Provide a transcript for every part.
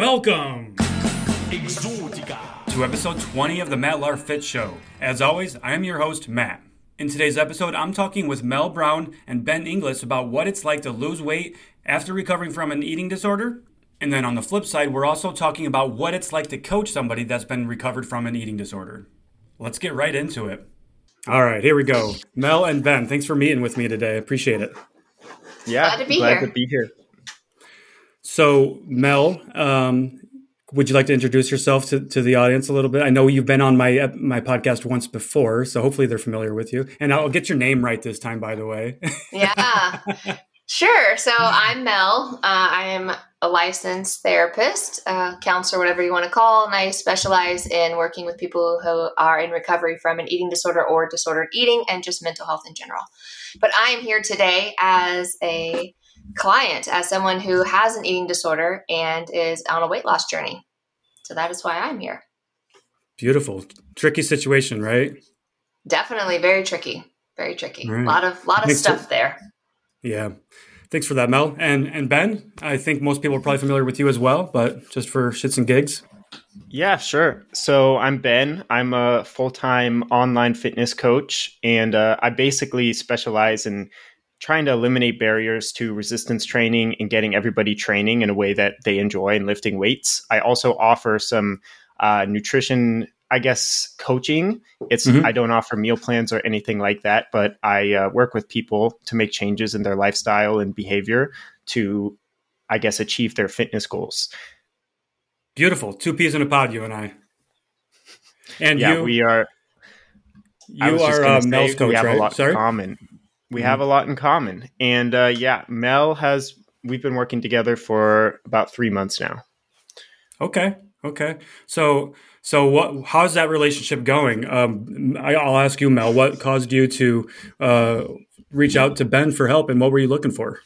Welcome Exotica. to episode 20 of the Matt Laar Fit Show. As always, I am your host, Matt. In today's episode, I'm talking with Mel Brown and Ben Inglis about what it's like to lose weight after recovering from an eating disorder. And then on the flip side, we're also talking about what it's like to coach somebody that's been recovered from an eating disorder. Let's get right into it. All right, here we go. Mel and Ben, thanks for meeting with me today. Appreciate it. Yeah, Glad to be glad here. to be here. So, Mel, um, would you like to introduce yourself to, to the audience a little bit? I know you've been on my my podcast once before, so hopefully they're familiar with you. And I'll get your name right this time, by the way. Yeah, sure. So I'm Mel. Uh, I am a licensed therapist, uh, counselor, whatever you want to call, and I specialize in working with people who are in recovery from an eating disorder or disordered eating and just mental health in general. But I am here today as a client, as someone who has an eating disorder and is on a weight loss journey. So that is why I'm here. Beautiful, tricky situation, right? Definitely very tricky. Very tricky. A lot of lot of Makes stuff there. Yeah. Thanks for that, Mel. And and Ben, I think most people are probably familiar with you as well, but just for shits and gigs. Yeah, sure. So I'm Ben. I'm a full time online fitness coach, and uh, I basically specialize in trying to eliminate barriers to resistance training and getting everybody training in a way that they enjoy and lifting weights. I also offer some uh, nutrition, I guess, coaching. It's Mhm. I don't offer meal plans or anything like that, but I uh, work with people to make changes in their lifestyle and behavior to, I guess, achieve their fitness goals. Beautiful. Two peas in a pod, you and I. And yeah, you, we are. You are uh, Mel's coach, we have right? a lot Sorry. common. We Mhm. have a lot in common, and uh, yeah, Mel has. We've been working together for about three months now. Okay. Okay. So so what? How's that relationship going? Um, I, I'll ask you, Mel. What caused you to uh, reach out to Ben for help, and what were you looking for?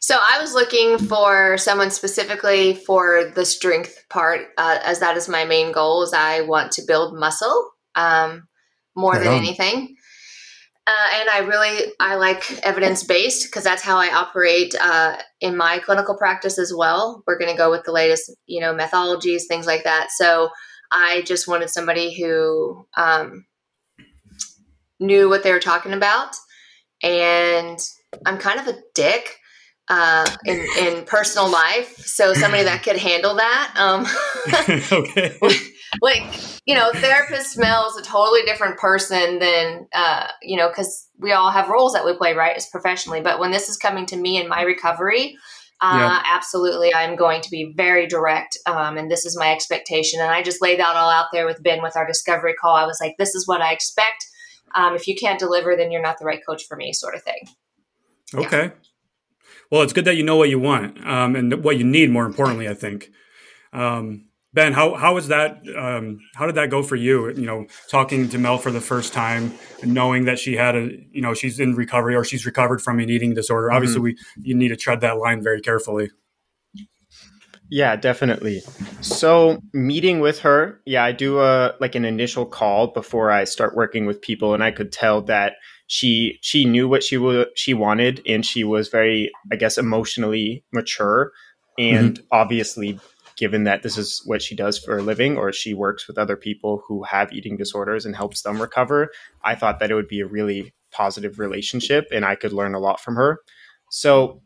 So I was looking for someone specifically for the strength part, uh, as that is my main goal. Is I want to build muscle um, more Right than anything, uh, and I really I like evidence based because that's how I operate uh, in my clinical practice as well. We're going to go with the latest, you know, methodologies, things like that. So I just wanted somebody who um, knew what they were talking about, and I'm kind of a dick uh, in in personal life, so somebody that could handle that. Um, okay. like you know, therapist Mel is a totally different person than uh, you know, because we all have roles that we play right as professionally. But when this is coming to me in my recovery. Uh, Yeah. Absolutely, I'm going to be very direct, um, and this is my expectation. And I just laid that all out there with Ben with our discovery call. I was like, "This is what I expect. Um, if you can't deliver, then you're not the right coach for me," sort of thing. Okay. Well, it's good that you know what you want um, and what you need. More importantly, I think. Um, ben, how how was that? Um, how did that go for you? You know, talking to Mel for the first time, and knowing that she had a, you know, she's in recovery or she's recovered from an eating disorder. Obviously, we you need to tread that line very carefully. Yeah, definitely. So meeting with her, yeah, I do a like an initial call before I start working with people, and I could tell that she she knew what she wa she wanted, and she was very, I guess, emotionally mature, and obviously, given that this is what she does for a living, or she works with other people who have eating disorders and helps them recover, I thought that it would be a really positive relationship, and I could learn a lot from her. So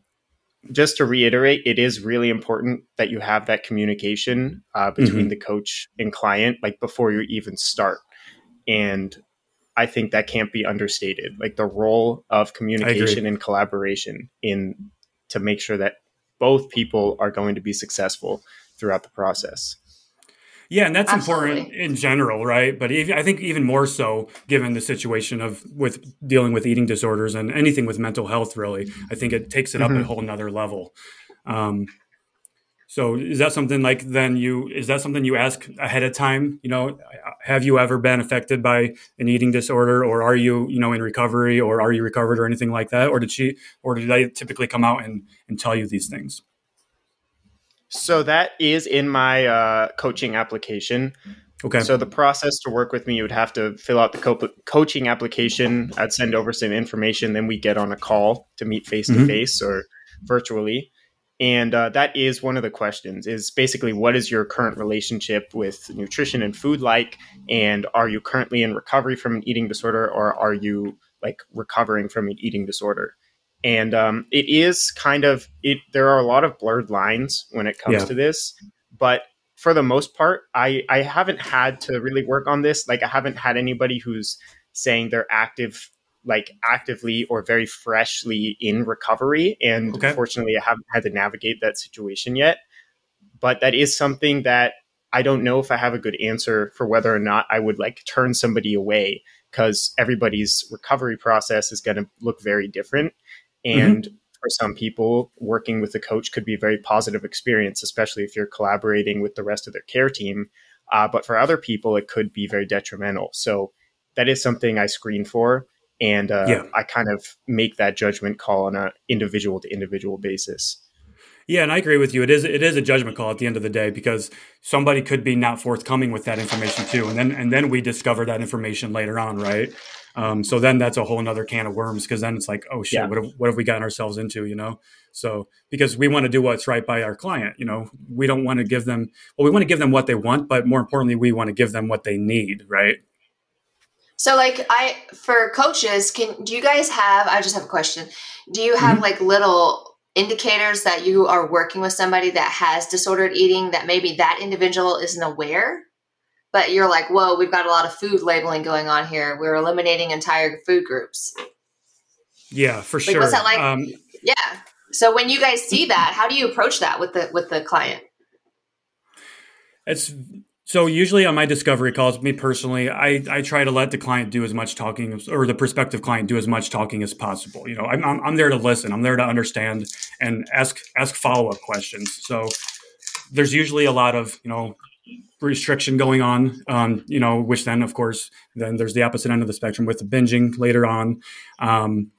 just to reiterate, it is really important that you have that communication uh, between the coach and client, like before you even start. And I think that can't be understated. Like the role of communication and collaboration in to make sure that both people are going to be successful throughout the process. Yeah, and that's Absolutely. important in general, right? But ev- I think even more so given the situation of with dealing with eating disorders and anything with mental health. Really, I think it takes it up a Mhm. whole nother level. Um, so, is that something like then you is that something you ask ahead of time? You know, have you ever been affected by an eating disorder, or are you you know in recovery, or are you recovered, or anything like that? Or did she, or did they typically come out and and tell you these things? So that is in my uh, coaching application. Okay. So the process to work with me, you would have to fill out the co- coaching application. I'd send over some information, then we get on a call to meet face to face or virtually. And uh, that is one of the questions is basically what is your current relationship with nutrition and food like? And are you currently in recovery from an eating disorder or are you like recovering from an eating disorder? And um, it is kind of it there are a lot of blurred lines when it comes yeah. to this but for the most part i i haven't had to really work on this. Like i haven't had anybody who's saying they're active like actively or very freshly in recovery. And okay. fortunately, I haven't had to navigate that situation yet. But that is something that I don't know if I have a good answer for whether or not I would like turn somebody away because everybody's recovery process is going to look very different. Mm-hmm. And mm-hmm. for some people, working with a coach could be a very positive experience, especially if you're collaborating with the rest of their care team. Uh, but for other people, it could be very detrimental. So that is something I screen for and uh, yeah. I kind of make that judgment call on an individual to individual basis. Yeah, and I agree with you. It is it is a judgment call at the end of the day because somebody could be not forthcoming with that information too, and then and then we discover that information later on, right? Um, so then that's a whole another can of worms because then it's like, oh shit, yeah. what have, what have we gotten ourselves into, you know? So because we want to do what's right by our client, you know, we don't want to give them well, we want to give them what they want, but more importantly, we want to give them what they need, right? So like I for coaches, can do you guys have I just have a question. Do you have mm-hmm. like little indicators that you are working with somebody that has disordered eating that maybe that individual isn't aware? But you're like, whoa, we've got a lot of food labeling going on here. We're eliminating entire food groups. Yeah, for like, sure. What's that like? Um, yeah. So when you guys see that, how do you approach that with the with the client? It's so usually on my discovery calls, me personally, I, I try to let the client do as much talking or the prospective client do as much talking as possible. You know, I'm, I'm, I'm there to listen. I'm there to understand and ask ask follow up questions. So there's usually a lot of you know restriction going on. Um, you know, which then of course then there's the opposite end of the spectrum with the binging later on. Um,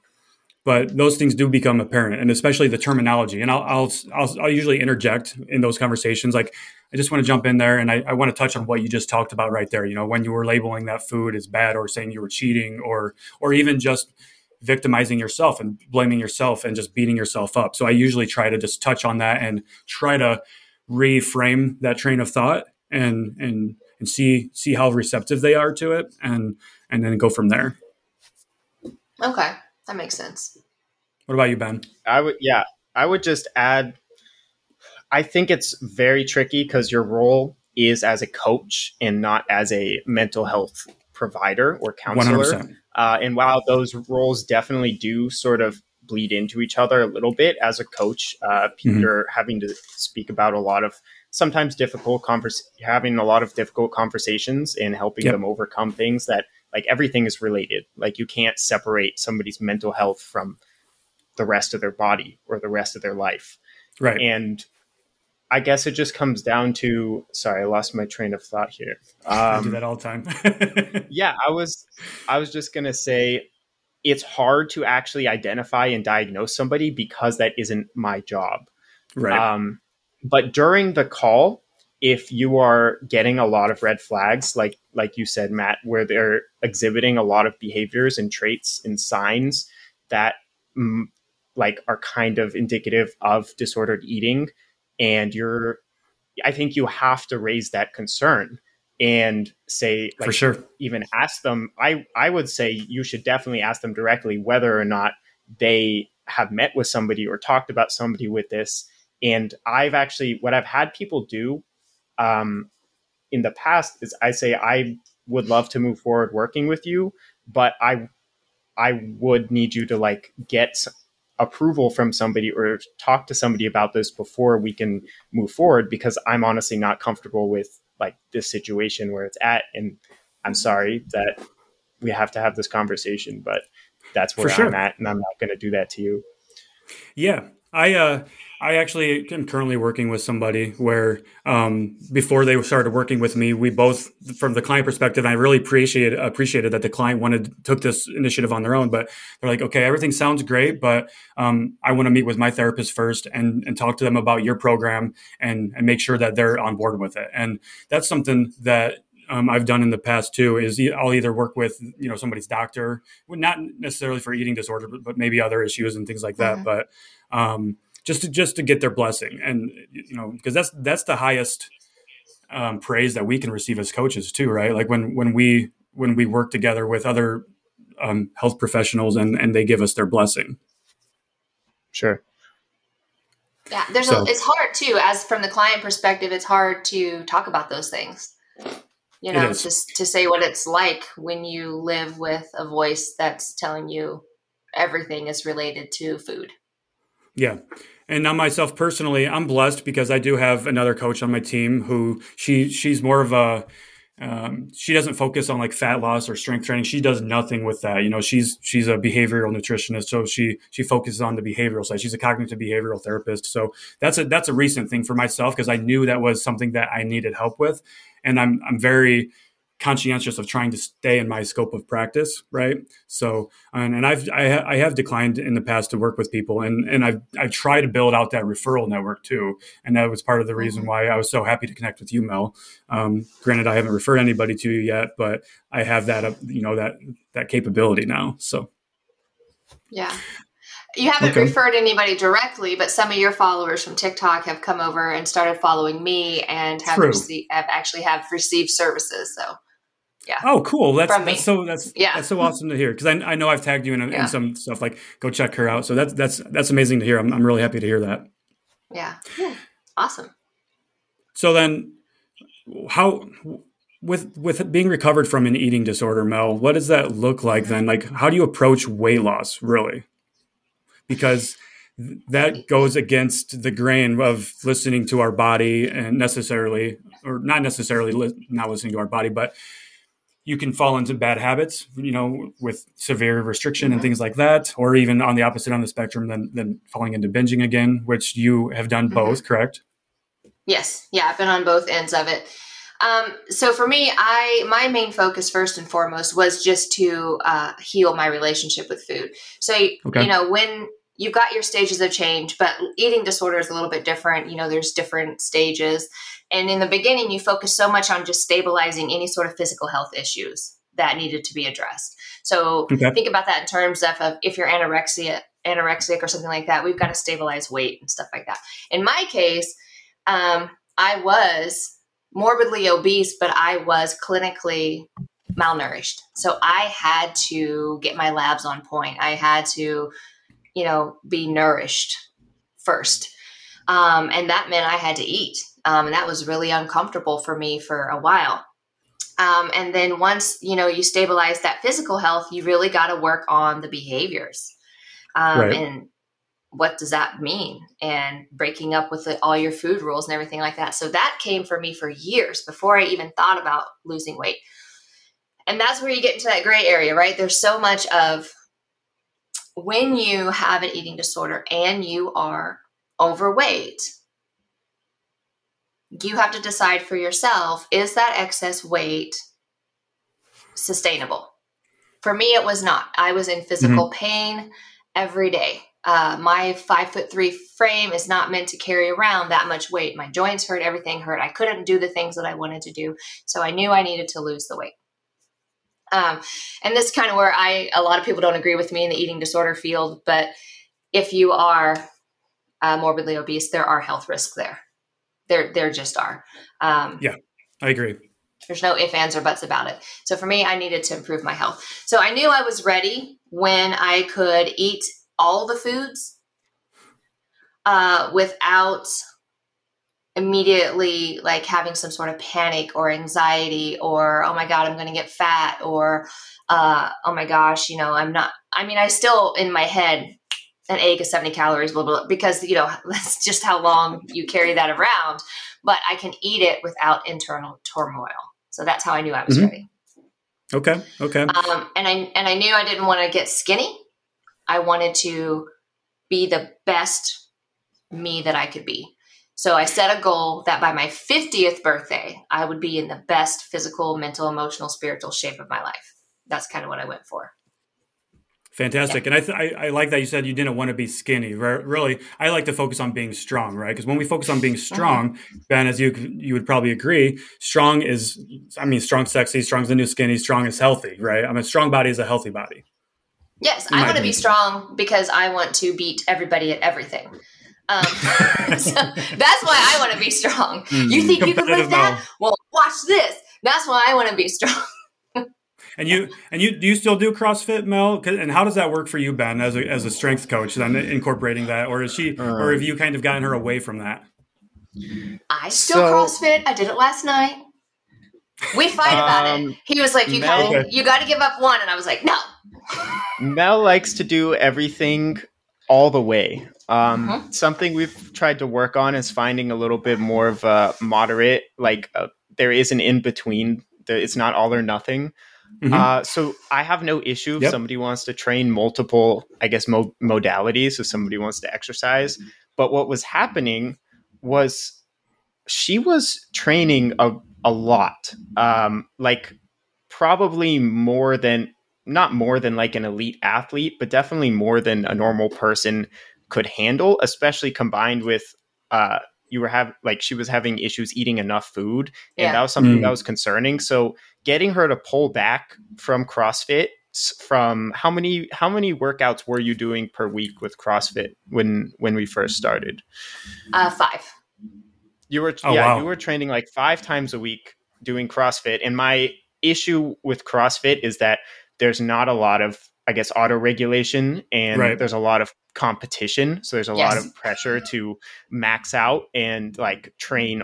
but those things do become apparent, and especially the terminology. And I'll I'll I'll, I'll usually interject in those conversations like I just want to jump in there and I, I, want to touch on what you just talked about right there. You know, when you were labeling that food as bad or saying you were cheating or or even just victimizing yourself and blaming yourself and just beating yourself up. So I usually try to just touch on that and try to reframe that train of thought and and and see see how receptive they are to it and and then go from there. Okay, that makes sense. What about you, Ben? I would yeah, I would just add I think it's very tricky because your role is as a coach and not as a mental health provider or counselor. Uh, and while those roles definitely do sort of bleed into each other a little bit as a coach, uh, mm-hmm. you're having to speak about a lot of sometimes difficult convers having a lot of difficult conversations and helping yep. them overcome things that like everything is related. Like you can't separate somebody's mental health from the rest of their body or the rest of their life. Right. And I guess it just comes down to sorry, I lost my train of thought here. Um, I do um, that all the time. yeah, I was I was just gonna say it's hard to actually identify and diagnose somebody because that isn't my job. Right. Um, but during the call, if you are getting a lot of red flags, like like you said, Matt, where they're exhibiting a lot of behaviors and traits and signs that mm, like are kind of indicative of disordered eating and you're i think you have to raise that concern and say like, for sure. even ask them. I i would say you should definitely ask them directly whether or not they have met with somebody or talked about somebody with this. And i've actually what i've had people do um, in the past is i say i would love to move forward working with you but i i would need you to like get approval from somebody or talk to somebody about this before we can move forward because I'm honestly not comfortable with like this situation where it's at and I'm sorry that we have to have this conversation but that's where sure. I'm at and I'm not going to do that to you. Yeah. I uh I actually am currently working with somebody where um, before they started working with me, we both, from the client perspective, I really appreciated appreciated that the client wanted took this initiative on their own. But they're like, okay, everything sounds great, but um, I want to meet with my therapist first and and talk to them about your program and and make sure that they're on board with it. And that's something that um, I've done in the past too is I'll either work with you know somebody's doctor, not necessarily for eating disorder, but, but maybe other issues and things like that. Mm-hmm. But um, just to just to get their blessing, and you know, because that's that's the highest um, praise that we can receive as coaches too, right? Like when when we when we work together with other um, health professionals and and they give us their blessing. Sure. Yeah, there's so, a, it's hard too. As from the client perspective, it's hard to talk about those things. You know, just to say what it's like when you live with a voice that's telling you everything is related to food. Yeah. And now myself personally, I'm blessed because I do have another coach on my team who she she's more of a um, she doesn't focus on like fat loss or strength training. She does nothing with that. You know, she's she's a behavioral nutritionist, so she she focuses on the behavioral side. She's a cognitive behavioral therapist. So that's a that's a recent thing for myself because I knew that was something that I needed help with, and I'm I'm very conscientious of trying to stay in my scope of practice, right? So, and, and I've I, I, have declined in the past to work with people, and and I've I've tried to build out that referral network too, and that was part of the reason mm-hmm. why I was so happy to connect with you, Mel. Um, granted, I haven't referred anybody to you yet, but I have that uh, you know that that capability now. So, yeah. You haven't okay. referred anybody directly, but some of your followers from TikTok have come over and started following me and have, received, have actually have received services. So yeah. Oh, cool. That's that's so that's yeah. that's so awesome to hear because I, I know I've tagged you in, yeah. in, some stuff like go check her out. So that's that's that's amazing to hear. I'm I'm really happy to hear that. Yeah. yeah. Awesome. So then, how with with being recovered from an eating disorder, Mel? What does that look like then? Like, how do you approach weight loss really? Because that goes against the grain of listening to our body and necessarily or not necessarily li- not listening to our body but you can fall into bad habits, you know, with severe restriction mm-hmm. and things like that, or even on the opposite on the spectrum, then then falling into binging again, which you have done mm-hmm. both, correct? Yes, yeah, I've been on both ends of it. Um, so for me, I my main focus first and foremost was just to uh, heal my relationship with food. So okay. you know when you've got your stages of change, but eating disorder is a little bit different. You know, there's different stages. And in the beginning, you focus so much on just stabilizing any sort of physical health issues that needed to be addressed. So okay. think about that in terms of, of if you're anorexia, anorexic or something like that, we've got to stabilize weight and stuff like that. In my case, um, I was morbidly obese, but I was clinically malnourished. So I had to get my labs on point. I had to you know, be nourished first. Um, and that meant I had to eat. Um, and that was really uncomfortable for me for a while. Um, and then once, you know, you stabilize that physical health, you really got to work on the behaviors. Um, right. And what does that mean? And breaking up with the, all your food rules and everything like that. So that came for me for years before I even thought about losing weight. And that's where you get into that gray area, right? There's so much of when you have an eating disorder and you are overweight, you have to decide for yourself is that excess weight sustainable? For me, it was not. I was in physical mm-hmm. pain every day. Uh, my five foot three frame is not meant to carry around that much weight. My joints hurt, everything hurt. I couldn't do the things that I wanted to do. So I knew I needed to lose the weight. Um, and this is kind of where I, a lot of people don't agree with me in the eating disorder field, but if you are uh, morbidly obese, there are health risks there. There, there just are. Um, yeah, I agree. There's no ifs, ands, or buts about it. So for me, I needed to improve my health. So I knew I was ready when I could eat all the foods uh, without immediately like having some sort of panic or anxiety or oh my god i'm going to get fat or uh, oh my gosh you know i'm not i mean i still in my head an egg is 70 calories blah, blah, blah, because you know that's just how long you carry that around but i can eat it without internal turmoil. So that's how i knew i was mm-hmm. ready. Okay okay. Um, and i and i knew i didn't want to get skinny. I wanted to be the best me that i could be so I set a goal that by my 50th birthday, I would be in the best physical, mental, emotional, spiritual shape of my life. That's kind of what I went for. Fantastic, yeah. and I, th- I, I like that you said you didn't want to be skinny. Really, I like to focus on being strong, right? Because when we focus on being uh-huh. strong, mm-hmm. Ben, as you you would probably agree, strong is I mean, strong, sexy, strong is the new skinny, strong is healthy, right? I mean, a strong body is a healthy body. Yes, I want to be strong because I want to beat everybody at everything. Um, so that's why I want to be strong. Mm-hmm. You think you can lift that? Well, watch this. That's why I want to be strong. and you and you do you still do CrossFit, Mel? And how does that work for you, Ben, as a as a strength coach? Then incorporating that, or is she, uh, or have you kind of gotten her away from that? I still so, CrossFit. I did it last night. We fight about um, it. He was like, "You got you got to give up one," and I was like, "No." Mel likes to do everything all the way. Um, uh-huh. Something we've tried to work on is finding a little bit more of a moderate, like uh, there is an in between. It's not all or nothing. Mm-hmm. Uh, so I have no issue if yep. somebody wants to train multiple, I guess, mo- modalities. If somebody wants to exercise, but what was happening was she was training a, a lot, um, like probably more than not more than like an elite athlete, but definitely more than a normal person could handle, especially combined with uh, you were have like she was having issues eating enough food, and yeah. that was something mm. that was concerning. So getting her to pull back from CrossFit from how many how many workouts were you doing per week with CrossFit when when we first started? Uh, five. You were oh, yeah wow. you were training like five times a week doing CrossFit, and my issue with CrossFit is that there's not a lot of I guess auto regulation and right. there's a lot of competition so there's a yes. lot of pressure to max out and like train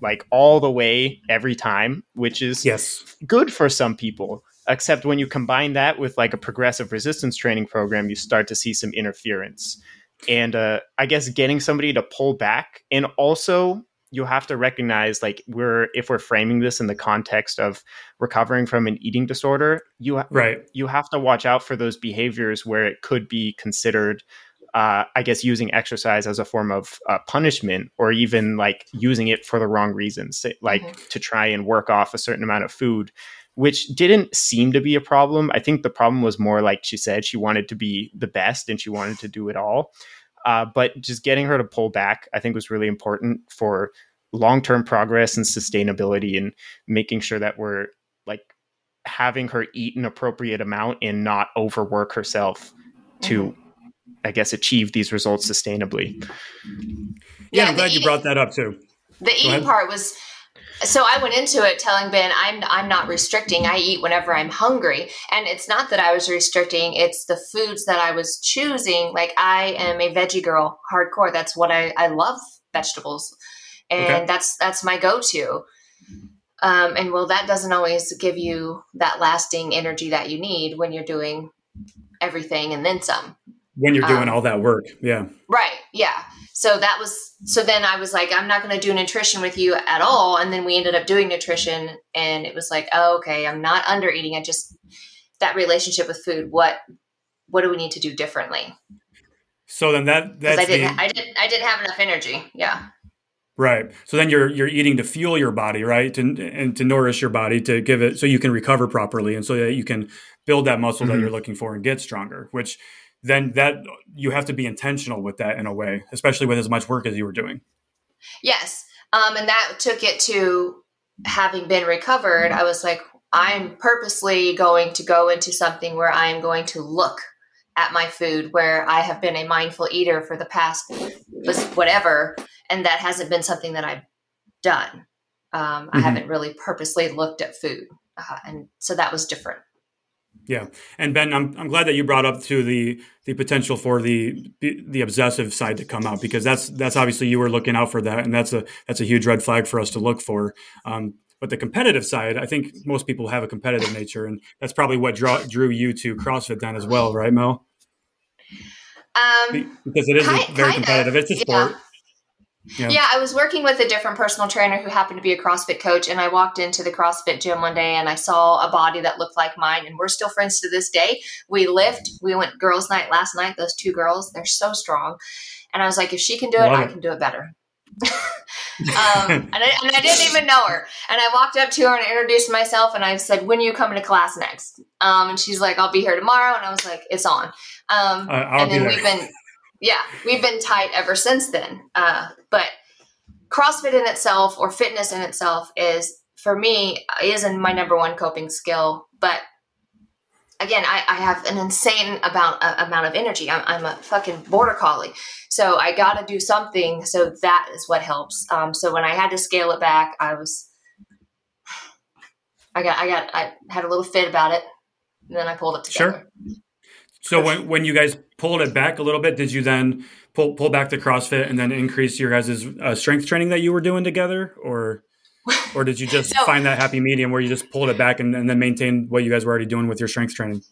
like all the way every time which is yes good for some people except when you combine that with like a progressive resistance training program you start to see some interference and uh, i guess getting somebody to pull back and also you have to recognize like we're if we're framing this in the context of recovering from an eating disorder you ha- right. you have to watch out for those behaviors where it could be considered uh, i guess using exercise as a form of uh, punishment or even like using it for the wrong reasons like mm-hmm. to try and work off a certain amount of food which didn't seem to be a problem. I think the problem was more like she said she wanted to be the best and she wanted to do it all. Uh, but just getting her to pull back, I think, was really important for long term progress and sustainability and making sure that we're like having her eat an appropriate amount and not overwork herself to, mm-hmm. I guess, achieve these results sustainably. Yeah, yeah I'm glad eating, you brought that up too. The eating part was so I went into it telling Ben I'm I'm not restricting. I eat whenever I'm hungry. And it's not that I was restricting, it's the foods that I was choosing. Like I am a veggie girl, hardcore. That's what I I love vegetables. And okay. that's that's my go-to. Um, and well, that doesn't always give you that lasting energy that you need when you're doing everything and then some. When you're doing um, all that work, yeah. Right, yeah so that was so then i was like i'm not going to do nutrition with you at all and then we ended up doing nutrition and it was like oh, okay i'm not under eating i just that relationship with food what what do we need to do differently so then that that's I didn't, the, I didn't I didn't have enough energy. Yeah. Right. So then you're you're eating to fuel your body, right? To, and to nourish your body to give it so you can recover properly and so that you can build that muscle mm-hmm. that you're looking for and get stronger, which then that you have to be intentional with that in a way, especially with as much work as you were doing. Yes. Um, and that took it to having been recovered. I was like, I'm purposely going to go into something where I am going to look at my food where I have been a mindful eater for the past whatever, and that hasn't been something that I've done. Um, mm-hmm. I haven't really purposely looked at food, uh, and so that was different. Yeah, and Ben, I'm I'm glad that you brought up to the the potential for the the obsessive side to come out because that's that's obviously you were looking out for that, and that's a that's a huge red flag for us to look for. Um, but the competitive side, I think most people have a competitive nature, and that's probably what draw, drew you to CrossFit then as well, right, Mel? Um, because it is kind, very competitive. Of, it's a sport. Yeah. Yeah. yeah, I was working with a different personal trainer who happened to be a CrossFit coach, and I walked into the CrossFit gym one day and I saw a body that looked like mine, and we're still friends to this day. We lift, we went girls' night last night. Those two girls, they're so strong, and I was like, if she can do it, Love I it. can do it better. um, and, I, and, I, didn't even know her. And I walked up to her and I introduced myself, and I said, "When are you coming to class next?" Um, and she's like, "I'll be here tomorrow." And I was like, "It's on." Um, uh, and then we've been yeah, we've been tight ever since then. Uh, but CrossFit in itself or fitness in itself is, for me, is my number one coping skill. But again, I, I have an insane amount uh, amount of energy. I'm, I'm a fucking border collie, so I got to do something. So that is what helps. Um, so when I had to scale it back, I was, I got, I got, I had a little fit about it, and then I pulled it together. Sure. So when when you guys pulled it back a little bit, did you then pull pull back the CrossFit and then increase your guys' uh, strength training that you were doing together, or or did you just so, find that happy medium where you just pulled it back and, and then maintained what you guys were already doing with your strength training?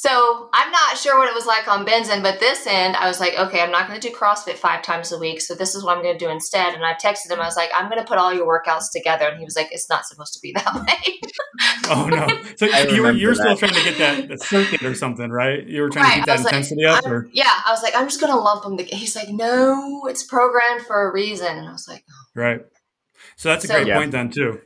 So I'm not sure what it was like on Ben's end, but this end, I was like, okay, I'm not going to do CrossFit five times a week. So this is what I'm going to do instead. And I texted him, I was like, I'm going to put all your workouts together. And he was like, it's not supposed to be that way. oh, no. So you were, you were still trying to get that, that, circuit or something, right? You were trying right. to keep that intensity like, up? Or? Yeah. I was like, I'm just going to lump them together. He's like, no, it's programmed for a reason. And I was like, oh. right. So that's a so, great yeah. point then, too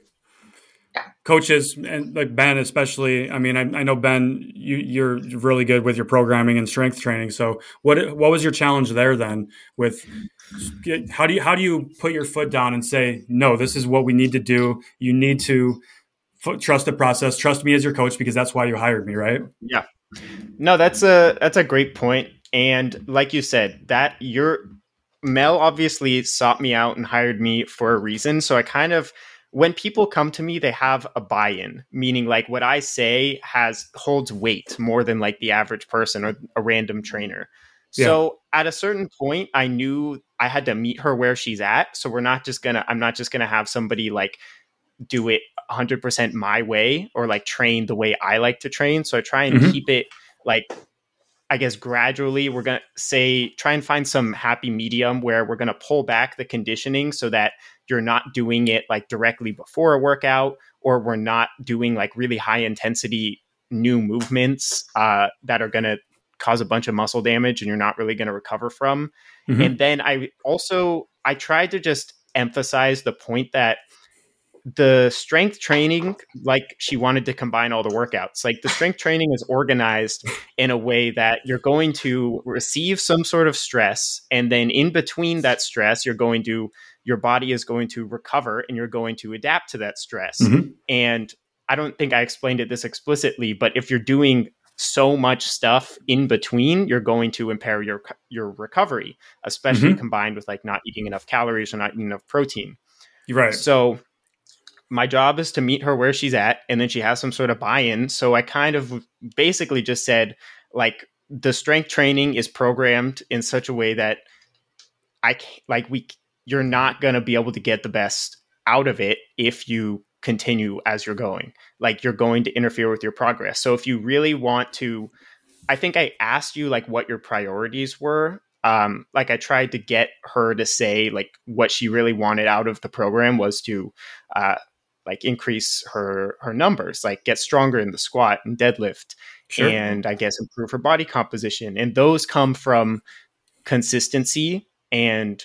coaches and like Ben especially. I mean, I, I know Ben, you, you're really good with your programming and strength training. So what what was your challenge there then? With how do you how do you put your foot down and say no? This is what we need to do. You need to f- trust the process. Trust me as your coach because that's why you hired me, right? Yeah. No, that's a that's a great point. And like you said, that your Mel obviously sought me out and hired me for a reason. So I kind of when people come to me, they have a buy-in, meaning like what I say has holds weight more than like the average person or a random trainer. Yeah. So at a certain point, I knew I had to meet her where she's at. So we're not just gonna, I'm not just gonna have somebody like do it 100% my way or like train the way I like to train. So I try and mm-hmm. keep it like I guess gradually we're going to say try and find some happy medium where we're going to pull back the conditioning so that you're not doing it like directly before a workout or we're not doing like really high intensity new movements uh, that are going to cause a bunch of muscle damage and you're not really going to recover from. Mm-hmm. And then I also I tried to just emphasize the point that the strength training like she wanted to combine all the workouts like the strength training is organized in a way that you're going to receive some sort of stress and then in between that stress you're going to your body is going to recover and you're going to adapt to that stress mm-hmm. and i don't think i explained it this explicitly but if you're doing so much stuff in between you're going to impair your your recovery especially mm-hmm. combined with like not eating enough calories or not eating enough protein right so my job is to meet her where she's at and then she has some sort of buy-in. So i kind of basically just said like the strength training is programmed in such a way that i like we you're not going to be able to get the best out of it if you continue as you're going. Like you're going to interfere with your progress. So if you really want to i think i asked you like what your priorities were. Um, like I tried to get her to say like what she really wanted out of the program was to uh, like increase her her numbers, like get stronger in the squat and deadlift, sure. and I guess improve her body composition. And those come from consistency and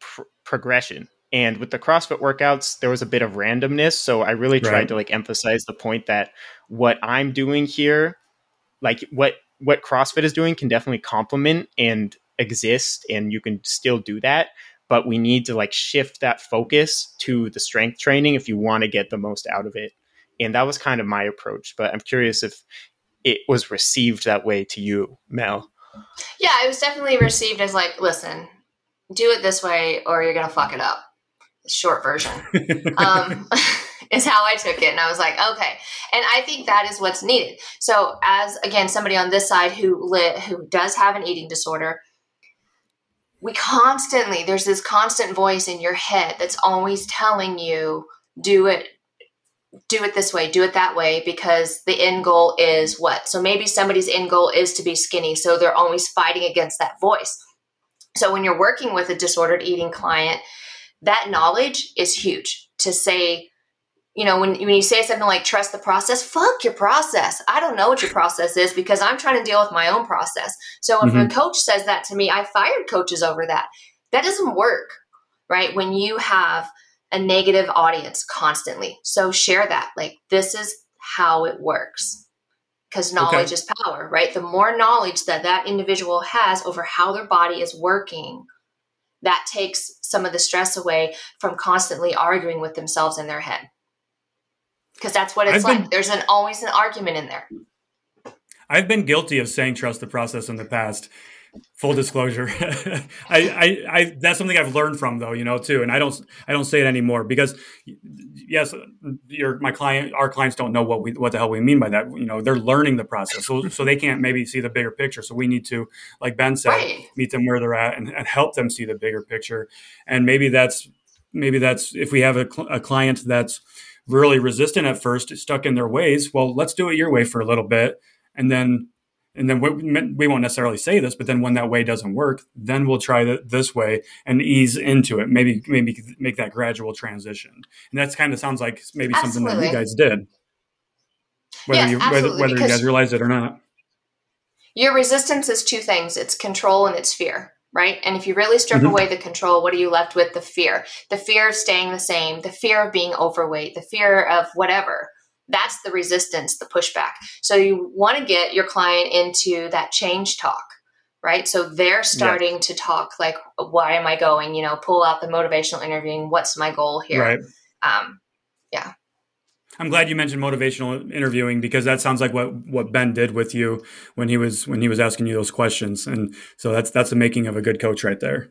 pr- progression. And with the CrossFit workouts, there was a bit of randomness, so I really tried right. to like emphasize the point that what I'm doing here, like what what CrossFit is doing, can definitely complement and exist, and you can still do that but we need to like shift that focus to the strength training if you want to get the most out of it. And that was kind of my approach, but I'm curious if it was received that way to you, Mel. Yeah, it was definitely received as like, listen, do it this way or you're going to fuck it up. Short version um, is how I took it. And I was like, okay. And I think that is what's needed. So, as again, somebody on this side who lit, who does have an eating disorder, we constantly there's this constant voice in your head that's always telling you do it do it this way do it that way because the end goal is what? So maybe somebody's end goal is to be skinny so they're always fighting against that voice. So when you're working with a disordered eating client that knowledge is huge to say you know, when, when you say something like trust the process, fuck your process. I don't know what your process is because I'm trying to deal with my own process. So if mm-hmm. a coach says that to me, I fired coaches over that. That doesn't work, right? When you have a negative audience constantly. So share that. Like, this is how it works because knowledge okay. is power, right? The more knowledge that that individual has over how their body is working, that takes some of the stress away from constantly arguing with themselves in their head because that's what it's I've like. Been, There's an always an argument in there. I've been guilty of saying trust the process in the past. Full disclosure, I, I, I, that's something I've learned from though, you know, too. And I don't, I don't say it anymore because, yes, your my client, our clients don't know what we, what the hell we mean by that. You know, they're learning the process, so so they can't maybe see the bigger picture. So we need to, like Ben said, right. meet them where they're at and, and help them see the bigger picture. And maybe that's, maybe that's if we have a, cl- a client that's really resistant at first, stuck in their ways. Well, let's do it your way for a little bit, and then and then we, we won't necessarily say this, but then when that way doesn't work, then we'll try th- this way and ease into it. Maybe maybe make that gradual transition, and that's kind of sounds like maybe absolutely. something that you guys did, whether yes, you whether, whether you guys realize it or not. Your resistance is two things: it's control and it's fear right? And if you really strip mm-hmm. away the control, what are you left with? The fear. The fear of staying the same, the fear of being overweight, the fear of whatever. That's the resistance, the pushback. So you want to get your client into that change talk, right? So they're starting yeah. to talk like, why am I going? You know, pull out the motivational interviewing. What's my goal here? Right. Um, yeah. I'm glad you mentioned motivational interviewing because that sounds like what what Ben did with you when he was when he was asking you those questions, and so that's that's the making of a good coach right there.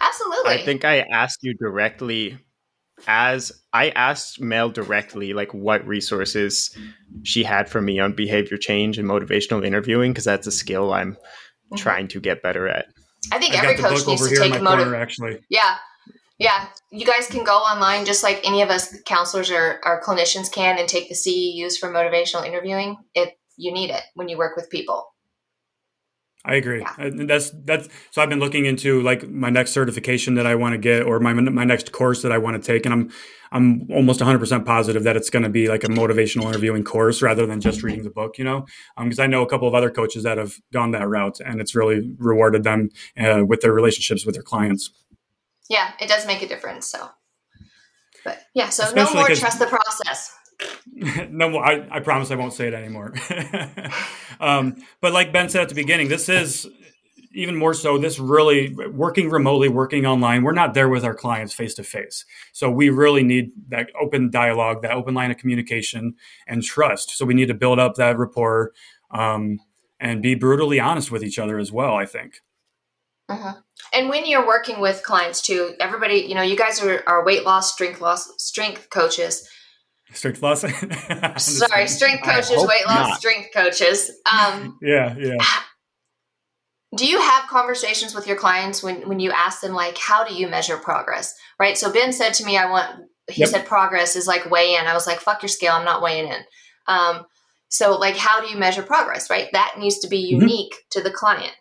Absolutely. I think I asked you directly as I asked Mel directly, like what resources she had for me on behavior change and motivational interviewing, because that's a skill I'm mm-hmm. trying to get better at. I think I every coach needs to take a motive. Actually, yeah, yeah, you guys can go online just like any of us counselors or, or clinicians can and take the CEUs for motivational interviewing. If you need it when you work with people. I agree. Yeah. That's that's so I've been looking into like my next certification that I want to get or my my next course that I want to take and I'm I'm almost 100% positive that it's going to be like a motivational interviewing course rather than just reading the book, you know? Um, because I know a couple of other coaches that have gone that route and it's really rewarded them uh, with their relationships with their clients yeah, it does make a difference. So, but yeah, so Especially no more trust the process. no, more. I, I promise I won't say it anymore. um, but like Ben said at the beginning, this is even more so. This really working remotely, working online. We're not there with our clients face to face, so we really need that open dialogue, that open line of communication, and trust. So we need to build up that rapport um, and be brutally honest with each other as well. I think. Uh-huh. And when you're working with clients too, everybody, you know, you guys are, are weight loss, strength loss, strength coaches. Strength loss. Sorry, strength coaches, weight loss, not. strength coaches. Um, yeah, yeah. Do you have conversations with your clients when when you ask them like, how do you measure progress? Right. So Ben said to me, I want. He yep. said progress is like weigh in. I was like, fuck your scale. I'm not weighing in. Um, so like, how do you measure progress? Right. That needs to be mm-hmm. unique mm-hmm. to the client.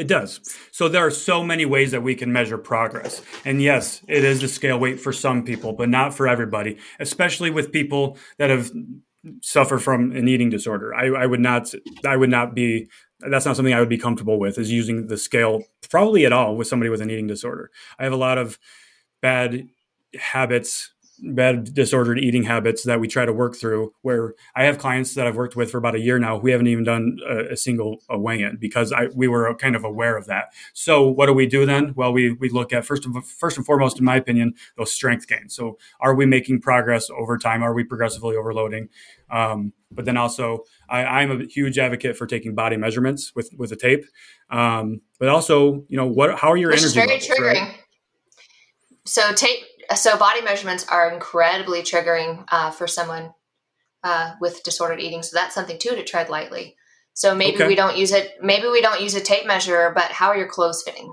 It does. So there are so many ways that we can measure progress. And yes, it is the scale weight for some people, but not for everybody, especially with people that have suffer from an eating disorder. I, I would not I would not be that's not something I would be comfortable with is using the scale probably at all with somebody with an eating disorder. I have a lot of bad habits bad disordered eating habits that we try to work through where i have clients that i've worked with for about a year now we haven't even done a, a single a weigh-in because I, we were kind of aware of that. So what do we do then? Well we, we look at first and, first and foremost in my opinion those strength gains. So are we making progress over time? Are we progressively overloading? Um, but then also I, I'm a huge advocate for taking body measurements with with a tape. Um, but also you know what how are your Which energy is very levels, triggering. Right? so tape so body measurements are incredibly triggering uh, for someone uh, with disordered eating. So that's something too to tread lightly. So maybe okay. we don't use it. Maybe we don't use a tape measure, but how are your clothes fitting?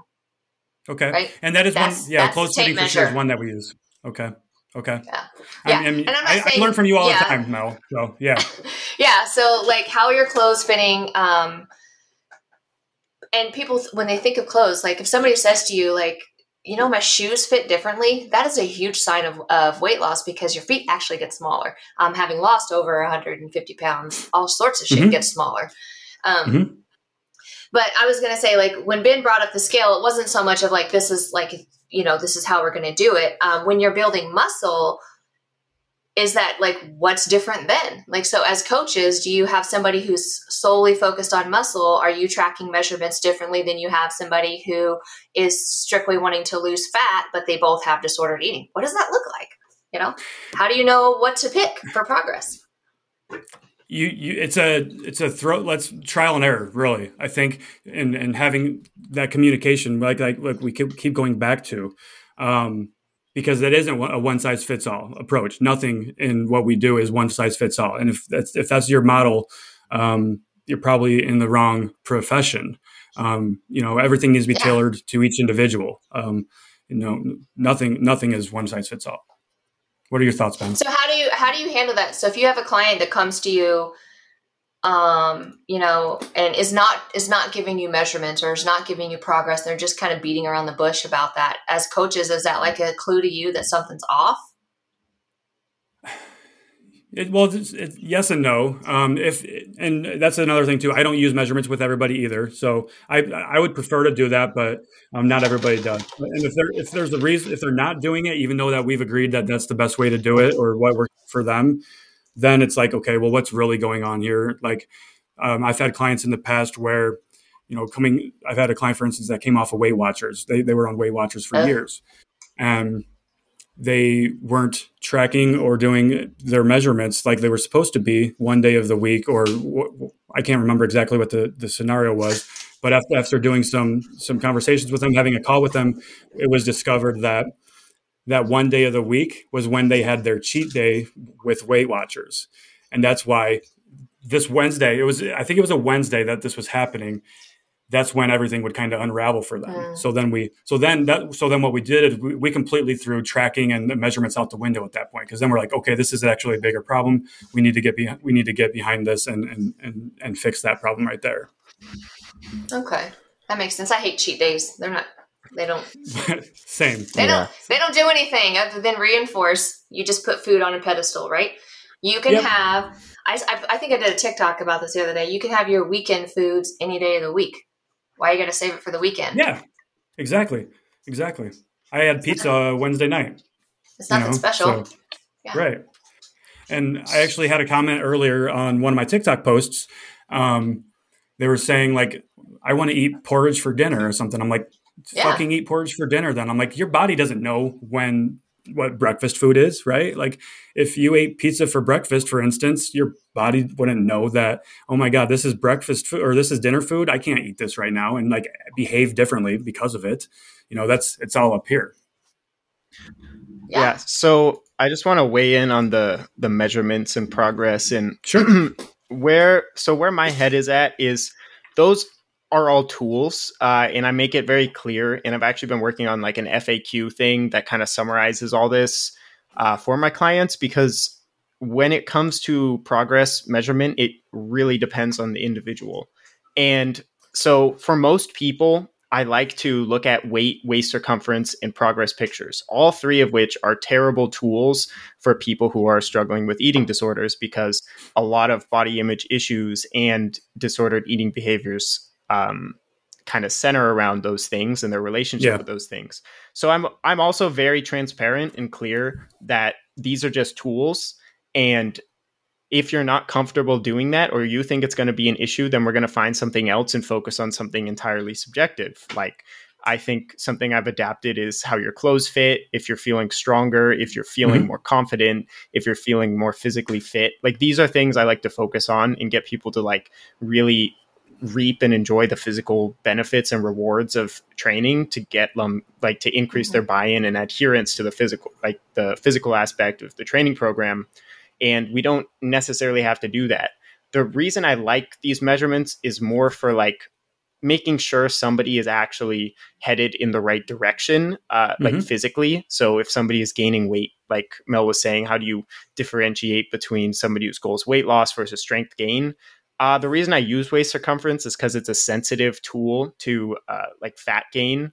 Okay, right? and that is that's, one. Yeah, clothes fitting measure. for sure is one that we use. Okay. Okay. Yeah. yeah. I, and I, saying, I learn from you all yeah. the time, Mel. So yeah. yeah. So like, how are your clothes fitting? Um, and people, when they think of clothes, like if somebody says to you, like, you know, my shoes fit differently, that is a huge sign of, of weight loss because your feet actually get smaller. Um, having lost over 150 pounds, all sorts of shit mm-hmm. gets smaller. Um, mm-hmm. But I was going to say, like, when Ben brought up the scale, it wasn't so much of like, this is like, you know, this is how we're going to do it. Um, when you're building muscle, is that like what's different then? Like so as coaches do you have somebody who's solely focused on muscle? Are you tracking measurements differently than you have somebody who is strictly wanting to lose fat but they both have disordered eating? What does that look like? You know? How do you know what to pick for progress? You, you it's a it's a throw let's trial and error really i think and and having that communication like like, like we keep, keep going back to. Um because that isn't a one size fits all approach nothing in what we do is one size fits all and if that's if that's your model um you're probably in the wrong profession um you know everything needs to be yeah. tailored to each individual um you know nothing nothing is one size fits all what are your thoughts, Ben? So how do you how do you handle that? So if you have a client that comes to you, um, you know, and is not is not giving you measurements or is not giving you progress, they're just kind of beating around the bush about that. As coaches, is that like a clue to you that something's off? It, well, it's, it's yes and no. Um, if and that's another thing too. I don't use measurements with everybody either, so I I would prefer to do that, but um, not everybody does. And if there if there's a reason if they're not doing it, even though that we've agreed that that's the best way to do it or what works for them, then it's like okay, well, what's really going on here? Like um, I've had clients in the past where you know coming. I've had a client, for instance, that came off of Weight Watchers. They they were on Weight Watchers for uh. years, and they weren't tracking or doing their measurements like they were supposed to be one day of the week or i can't remember exactly what the, the scenario was but after, after doing some some conversations with them having a call with them it was discovered that that one day of the week was when they had their cheat day with weight watchers and that's why this wednesday it was i think it was a wednesday that this was happening that's when everything would kind of unravel for them. Mm. So then we, so then that, so then what we did is we, we completely threw tracking and the measurements out the window at that point. Cause then we're like, okay, this is actually a bigger problem. We need to get behind, we need to get behind this and, and, and, and fix that problem right there. Okay. That makes sense. I hate cheat days. They're not, they don't, same. They yeah. don't, they don't do anything other than reinforce. You just put food on a pedestal, right? You can yep. have, I, I think I did a TikTok about this the other day. You can have your weekend foods any day of the week why are you going to save it for the weekend? Yeah, exactly. Exactly. I had pizza Wednesday night. It's nothing you know, special. So, yeah. Right. And I actually had a comment earlier on one of my TikTok posts. Um, they were saying like, I want to eat porridge for dinner or something. I'm like, yeah. fucking eat porridge for dinner. Then I'm like, your body doesn't know when what breakfast food is, right? Like if you ate pizza for breakfast, for instance, your body wouldn't know that, oh my God, this is breakfast food or this is dinner food. I can't eat this right now and like behave differently because of it. You know, that's it's all up here. Yeah. yeah so I just want to weigh in on the the measurements and progress and sure. where so where my head is at is those are all tools uh, and i make it very clear and i've actually been working on like an faq thing that kind of summarizes all this uh, for my clients because when it comes to progress measurement it really depends on the individual. And so for most people i like to look at weight waist circumference and progress pictures all three of which are terrible tools for people who are struggling with eating disorders because a lot of body image issues and disordered eating behaviors um, kind of center around those things and their relationship yeah. with those things. So I'm I'm also very transparent and clear that these are just tools and if you're not comfortable doing that or you think it's going to be an issue then we're going to find something else and focus on something entirely subjective like I think something I've adapted is how your clothes fit, if you're feeling stronger, if you're feeling mm-hmm. more confident, if you're feeling more physically fit. Like these are things I like to focus on and get people to like really reap and enjoy the physical benefits and rewards of training to get them like to increase mm-hmm. their buy-in and adherence to the physical like the physical aspect of the training program and we don't necessarily have to do that the reason i like these measurements is more for like making sure somebody is actually headed in the right direction uh, like mm-hmm. physically so if somebody is gaining weight like mel was saying how do you differentiate between somebody whose goal is weight loss versus strength gain uh, the reason I use waist circumference is because it's a sensitive tool to uh, like fat gain,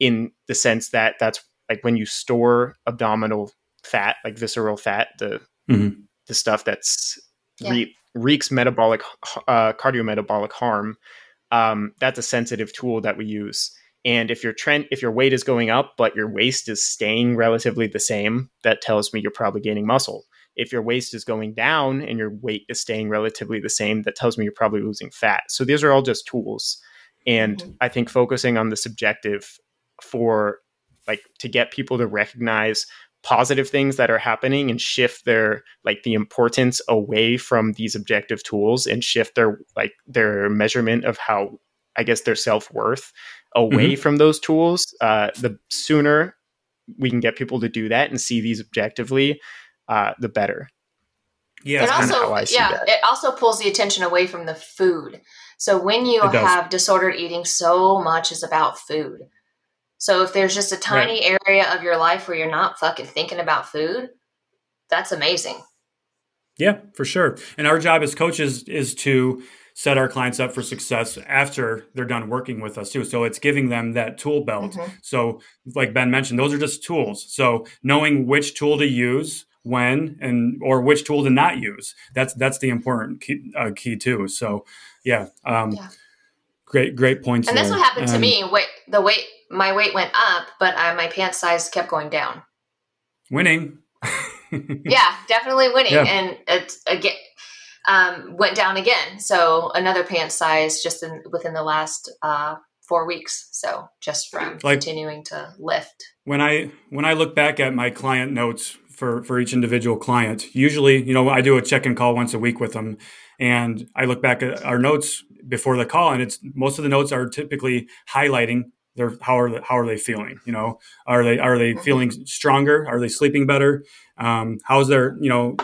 in the sense that that's like when you store abdominal fat, like visceral fat, the mm-hmm. the stuff that's yeah. re- wreaks metabolic uh, cardiometabolic harm. Um, that's a sensitive tool that we use. And if your trend, if your weight is going up, but your waist is staying relatively the same, that tells me you're probably gaining muscle. If your waist is going down and your weight is staying relatively the same, that tells me you're probably losing fat. So these are all just tools. And mm-hmm. I think focusing on the subjective for like to get people to recognize positive things that are happening and shift their like the importance away from these objective tools and shift their like their measurement of how i guess their self-worth away mm-hmm. from those tools uh, the sooner we can get people to do that and see these objectively uh, the better yeah, and also, yeah, that. it also pulls the attention away from the food. So when you have disordered eating, so much is about food. So if there's just a tiny right. area of your life where you're not fucking thinking about food, that's amazing. Yeah, for sure. And our job as coaches is to set our clients up for success after they're done working with us too. So it's giving them that tool belt. Mm-hmm. So like Ben mentioned, those are just tools. So knowing which tool to use when and or which tool to not use. That's that's the important key, uh, key too. So yeah, um, yeah. great great points. And there. that's what happened to me. Wait, the weight my weight went up, but uh, my pants size kept going down. Winning. yeah, definitely winning, yeah. and it again um, went down again. So another pants size just in, within the last uh, four weeks. So just from like, continuing to lift. When I when I look back at my client notes for for each individual client. Usually, you know, I do a check-in call once a week with them, and I look back at our notes before the call, and it's most of the notes are typically highlighting their how are how are they feeling? You know, are they are they feeling stronger? Are they sleeping better? Um, how's their you know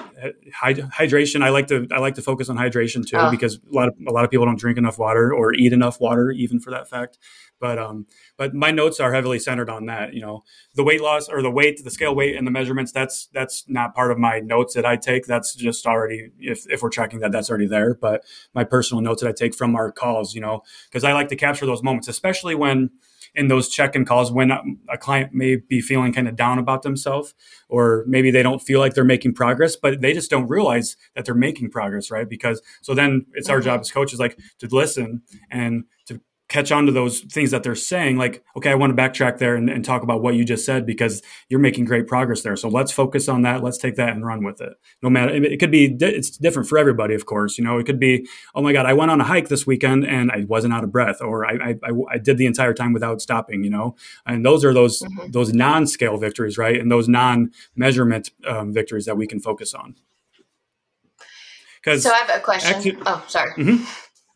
hydration? I like to I like to focus on hydration too oh. because a lot of a lot of people don't drink enough water or eat enough water, even for that fact. But um, but my notes are heavily centered on that. You know, the weight loss or the weight, the scale weight, and the measurements. That's that's not part of my notes that I take. That's just already if if we're tracking that, that's already there. But my personal notes that I take from our calls, you know, because I like to capture those moments, especially when in those check-in calls when a client may be feeling kind of down about themselves or maybe they don't feel like they're making progress but they just don't realize that they're making progress right because so then it's our job mm-hmm. as coaches like to listen and to catch on to those things that they're saying like okay i want to backtrack there and, and, talk about what you just said because you're making great progress there. So let's focus on that. Let's take that and run with it. No matter it could be it's different for everybody of course you know it could be oh my god i went on a hike this weekend and i wasn't out of breath or i i, I did the entire time without stopping you know? And those are those mm-hmm. those non-scale victories right? And those non-measurement um, victories that we can focus on. Because so i have a question. acti- oh sorry. Mm-hmm.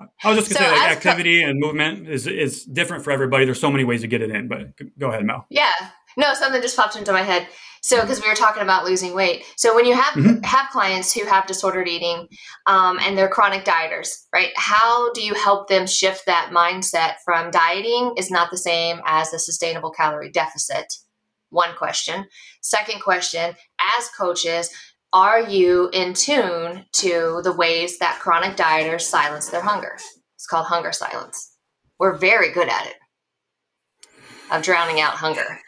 I was just gonna so say, like activity and movement is is different for everybody. There's so many ways to get it in, but go ahead, Mel. Yeah, no, something just popped into my head. So, because we were talking about losing weight, so when you have mm-hmm. have clients who have disordered eating, um, and they're chronic dieters, right? How do you help them shift that mindset from dieting is not the same as a sustainable calorie deficit? One question. Second question: As coaches, are you in tune to the ways that chronic dieters silence their hunger? It's called hunger silence. We're very good at it of drowning out hunger.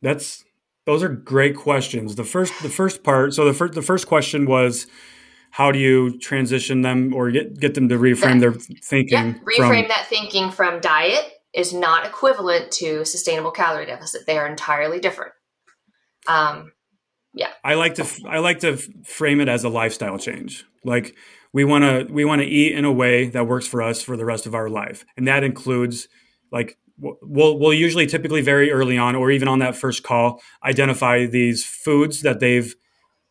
That's those are great questions. The first the first part, so the first the first question was how do you transition them or get get them to reframe their thinking? Yeah, reframe from, that thinking from diet is not equivalent to sustainable calorie deficit. They are entirely different. Um, yeah. I like to i like to frame it as a lifestyle change. Like we want to we want to eat in a way that works for us for the rest of our life. And that includes like we'll we'll usually typically very early on or even on that first call identify these foods that they've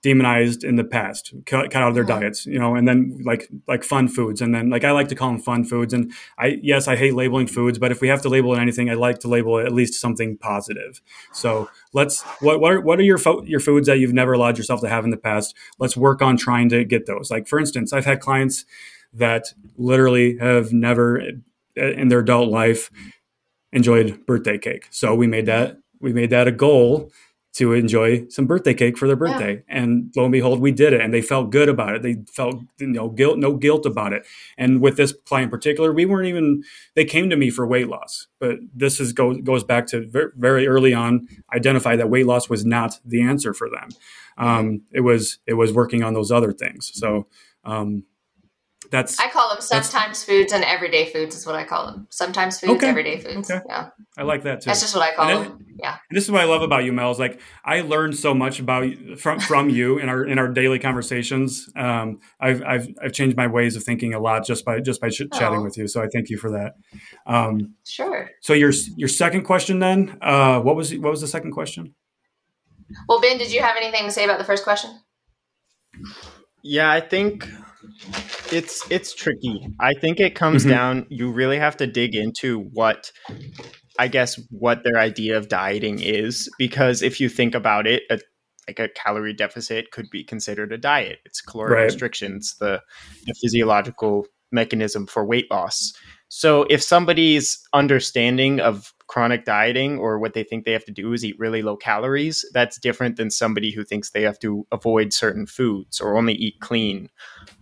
demonized in the past, cut, cut out of their diets, you know, and then like like fun foods, and then like I like to call them fun foods. And I yes, I hate labeling foods, but if we have to label it anything, I like to label it at least something positive. So let's what what are, what are your fo- your foods that you've never allowed yourself to have in the past? Let's work on trying to get those. Like for instance, I've had clients that literally have never eh, in their adult life enjoyed birthday cake. So we made that we made that a goal to enjoy some birthday cake for their birthday. Yeah. And lo and behold, we did it and they felt good about it. They felt you know guilt, no guilt about it. And with this client in particular, we weren't even, they came to me for weight loss, but this is goes, goes back to very, very early on, identify that weight loss was not the answer for them. Um, it was, it was working on those other things. So, um, that's I call them sometimes foods and everyday foods is what I call them. Sometimes foods, okay. everyday foods. Okay. Yeah. I like that too. That's just what I call them. Yeah. this is what I love about you, Mel. Is like I learned so much about from from you in our in our daily conversations. Um, I've I've I've changed my ways of thinking a lot just by just by ch- oh. chatting with you. So I thank you for that. Um, sure. So your your second question then, uh, what was what was the second question? Well, Ben, did you have anything to say about the first question? Yeah, I think it's it's tricky. I think it comes mm-hmm. down you really have to dig into what I guess what their idea of dieting is because if you think about it, a, like a calorie deficit could be considered a diet. It's caloric right. restrictions, the, the physiological mechanism for weight loss. So if somebody's understanding of chronic dieting or what they think they have to do is eat really low calories, that's different than somebody who thinks they have to avoid certain foods or only eat clean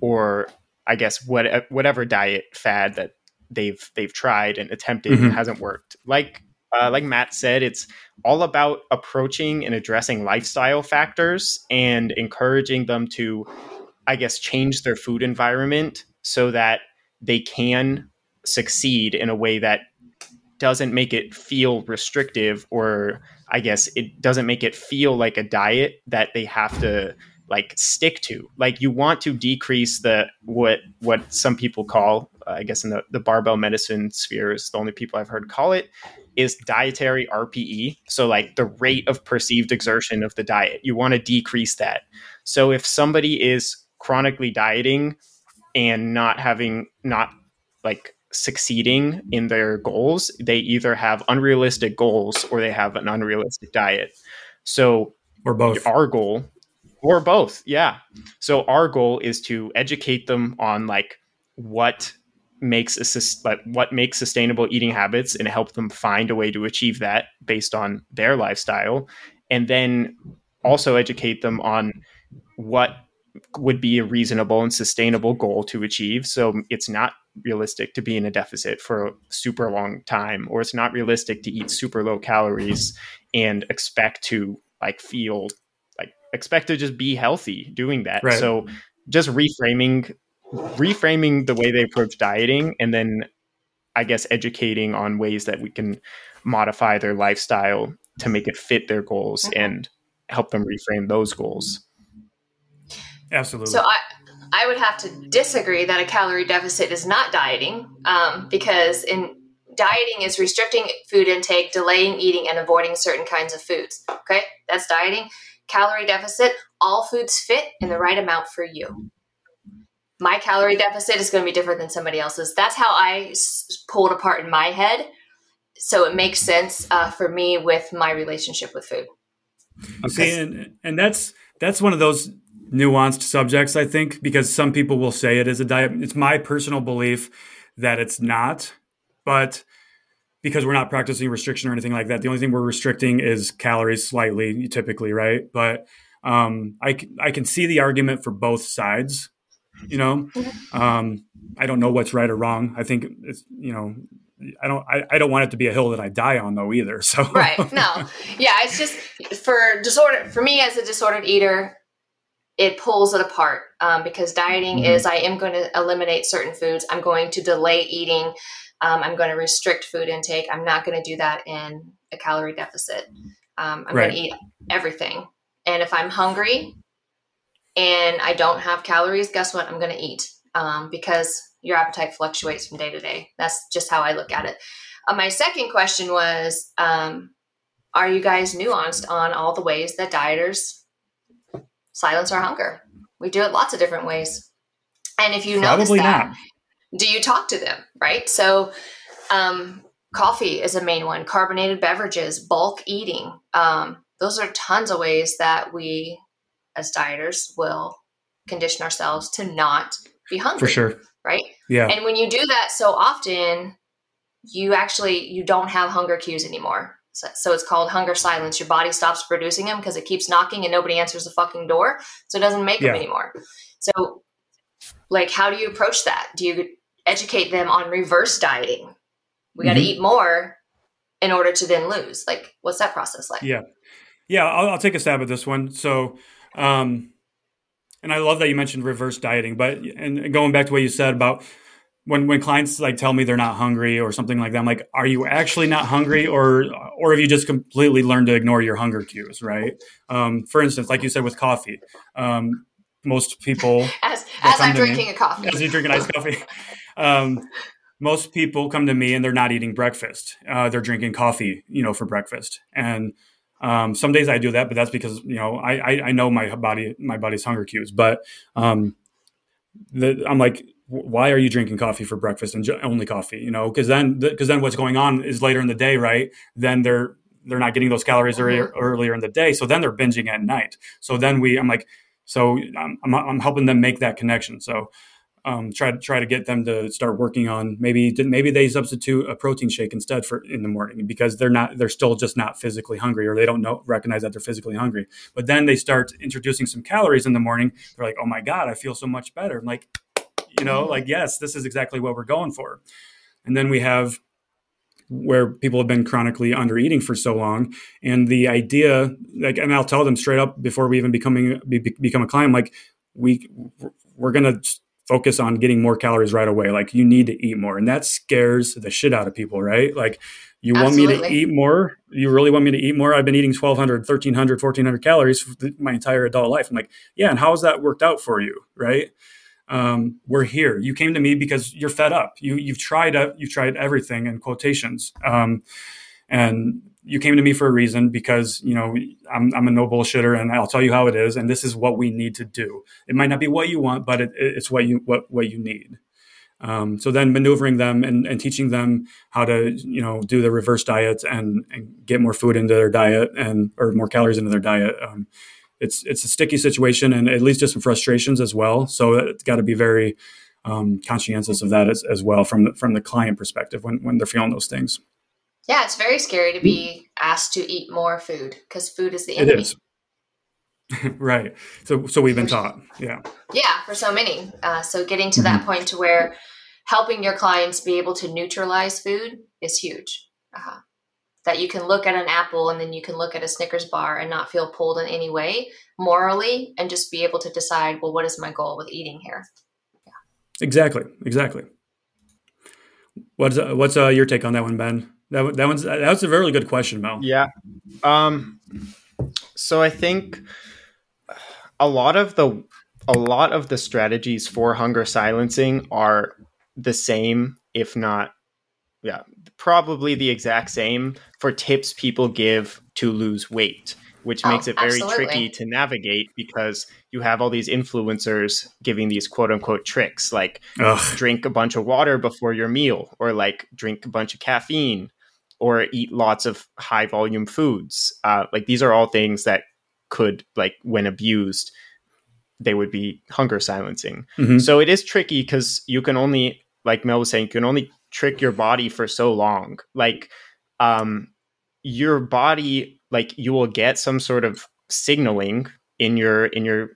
or I guess what whatever diet fad that they've they've tried and attempted mm-hmm. and hasn't worked. Like uh, like Matt said, it's all about approaching and addressing lifestyle factors and encouraging them to, I guess, change their food environment so that they can succeed in a way that doesn't make it feel restrictive or I guess it doesn't make it feel like a diet that they have to like stick to. Like you want to decrease the what what some people call, uh, I guess in the, the barbell medicine sphere is the only people I've heard call it is dietary RPE. So like the rate of perceived exertion of the diet. You want to decrease that. So if somebody is chronically dieting and not having not like succeeding in their goals, they either have unrealistic goals or they have an unrealistic diet. So or both. Our goal or both, yeah. So our goal is to educate them on like what makes a like what makes sustainable eating habits and help them find a way to achieve that based on their lifestyle and then also educate them on what would be a reasonable and sustainable goal to achieve so it's not realistic to be in a deficit for a super long time or it's not realistic to eat super low calories and expect to like feel like expect to just be healthy doing that right. so just reframing reframing the way they approach dieting and then I guess educating on ways that we can modify their lifestyle to make it fit their goals mm-hmm. and help them reframe those goals. Absolutely. So I I would have to disagree that a calorie deficit is not dieting um, because in dieting is restricting food intake, delaying eating, and avoiding certain kinds of foods. Okay, that's dieting. Calorie deficit: all foods fit in the right amount for you my calorie deficit is going to be different than somebody else's. That's how I s- pull it apart in my head. So it makes sense uh, for me with my relationship with food. Okay, and, and that's that's one of those nuanced subjects, I think, because some people will say it is a diet. It's my personal belief that it's not, but because we're not practicing restriction or anything like that, the only thing we're restricting is calories slightly, typically, right? But um, I I can see the argument for both sides you know um, i don't know what's right or wrong i think it's you know I don't I, I don't want it to be a hill that I die on though either. So Right. No. Yeah, it's just for disorder for me as a disordered eater, it pulls it apart. Um, because dieting mm-hmm. is I am going to eliminate certain foods. I'm going to delay eating. Um, I'm going to restrict food intake. I'm not going to do that in a calorie deficit. Um, I'm right. going to eat everything. And if I'm hungry, and I don't have calories, guess what? I'm going to eat um, because your appetite fluctuates from day to day. That's just how I look at it. Uh, my second question was um, Are you guys nuanced on all the ways that dieters silence our hunger? We do it lots of different ways. And if you notice that, not. do you talk to them? Right. So, um, coffee is a main one, carbonated beverages, bulk eating. Um, those are tons of ways that we as dieters will condition ourselves to not be hungry. For sure. Right? Yeah. And when you do that so often, you actually you don't have hunger cues anymore. So, so it's called hunger silence. Your body stops producing them because it keeps knocking and nobody answers the fucking door. So it doesn't make yeah. them anymore. So like how do you approach that? Do you educate them on reverse dieting? We got to mm-hmm. eat more in order to then lose. Like what's that process like? Yeah. Yeah, I'll, I'll take a stab at this one. So um, and I love that you mentioned reverse dieting, but and going back to what you said about when when clients like tell me they're not hungry or something like that, I'm like, are you actually not hungry, or or have you just completely learned to ignore your hunger cues? Right. Um, for instance, like you said with coffee, um, most people as as I'm drinking me, a coffee, as you drink an iced coffee. Um, most people come to me and they're not eating breakfast. Uh, they're drinking coffee, you know, for breakfast, and Um, some days I do that, but that's because you know I, I, I know my body my body's hunger cues. But um, the, I'm like, why are you drinking coffee for breakfast and only coffee? You know, because then because then what's going on is later in the day, right? Then they're they're not getting those calories earlier, mm-hmm. earlier in the day, so then they're binging at night. So then we, I'm like, so I'm, I'm, I'm helping them make that connection. So um, try to try to get them to start working on maybe maybe they substitute a protein shake instead for in the morning because they're not they're still just not physically hungry or they don't know recognize that they're physically hungry. But then they start introducing some calories in the morning. They're like, oh my god, I feel so much better. I'm like, you know, mm-hmm. like yes, this is exactly what we're going for. And then we have where people have been chronically under eating for so long and the idea like and i'll tell them straight up before we even becoming be, become a client like we we're going to focus on getting more calories right away. Like you need to eat more. And that scares the shit out of people, right? Like you Absolutely. want me to eat more? You really want me to eat more? I've been eating 1200, 1300, 1400 calories my entire adult life. I'm like, yeah. And how has that worked out for you? Right. Um, we're here. You came to me because you're fed up. You, you've tried, uh, you've tried everything in quotations. Um, and you came to me for a reason because you know I'm, I'm a no bullshitter and I'll tell you how it is and this is what we need to do. It might not be what you want, but it, it's what you what what you need. Um, so then maneuvering them and, and teaching them how to you know do the reverse diet and, and get more food into their diet and or more calories into their diet. Um, it's it's a sticky situation and it leads to some frustrations as well. So it's got to be very um, conscientious of that as, as well from the, from the client perspective when when they're feeling those things. Yeah, it's very scary to be asked to eat more food because food is the enemy. It is. right. So so we've been taught. Yeah. Yeah, for so many. Uh, so getting to mm-hmm. that point to where helping your clients be able to neutralize food is huge. Uh, that you can look at an apple and then you can look at a Snickers bar and not feel pulled in any way morally and just be able to decide, well, what is my goal with eating here? Yeah. Exactly. Exactly. What's uh, what's uh, your take on that one, Ben? That that one's that's a very good question, Mel. Yeah. Um. So I think a lot of the a lot of the strategies for hunger silencing are the same, if not, yeah, probably the exact same for tips people give to lose weight, which oh, makes it very absolutely. tricky to navigate because you have all these influencers giving these quote unquote tricks like Ugh. drink a bunch of water before your meal or like drink a bunch of caffeine or eat lots of high volume foods. Uh, like these are all things that could, like, when abused, they would be hunger silencing. Mm-hmm. So it is tricky because you can only, like Mel was saying, you can only trick your body for so long. Like, um, your body, like, you will get some sort of signaling in your in your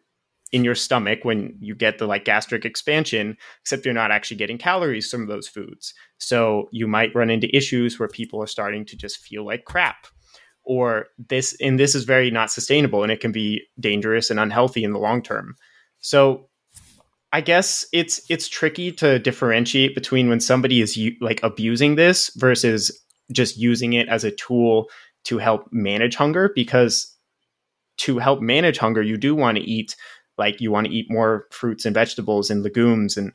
in your stomach when you get the like gastric expansion, except you're not actually getting calories from those foods. So you might run into issues where people are starting to just feel like crap. Or this, and this is very not sustainable and it can be dangerous and unhealthy in the long term. So I guess it's it's tricky to differentiate between when somebody is like abusing this versus just using it as a tool to help manage hunger because to help manage hunger you do want to eat like you want to eat more fruits and vegetables and legumes and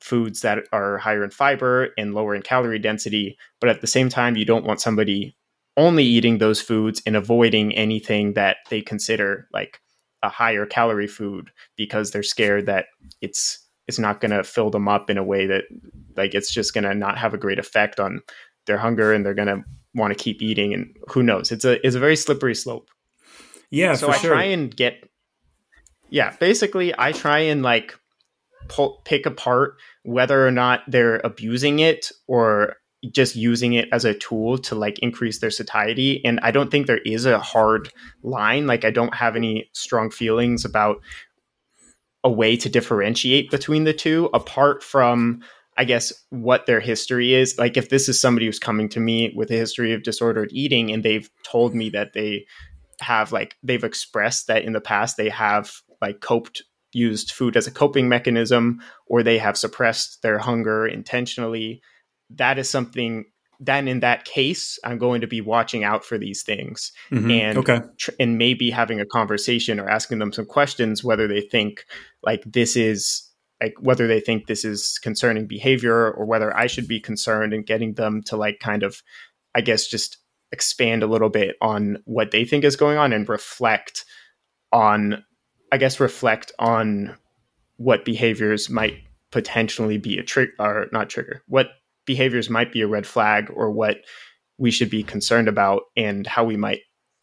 foods that are higher in fiber and lower in calorie density but at the same time you don't want somebody only eating those foods and avoiding anything that they consider like a higher calorie food because they're scared that it's it's not going to fill them up in a way that like it's just going to not have a great effect on their hunger and they're going to want to keep eating and who knows it's a it's a very slippery slope yeah so i sure. try and get yeah, basically, I try and like pull, pick apart whether or not they're abusing it or just using it as a tool to like increase their satiety. And I don't think there is a hard line. Like, I don't have any strong feelings about a way to differentiate between the two apart from I guess what their history is. Like if this is somebody who's coming to me with a history of disordered eating and they've told me that they have like they've expressed that in the past they have like coped used food as a coping mechanism or they have suppressed their hunger intentionally that is something then in that case i'm going to be watching out for these things mm-hmm. and okay. tr- and maybe having a conversation or asking them some questions whether they think like this is like whether they think this is concerning behavior or whether i should be concerned and getting them to like kind of i guess just expand a little bit on what they think is going on and reflect on I guess reflect on what behaviors might potentially be a trick or not trigger what behaviors might be a red flag or what we should be concerned about and how we might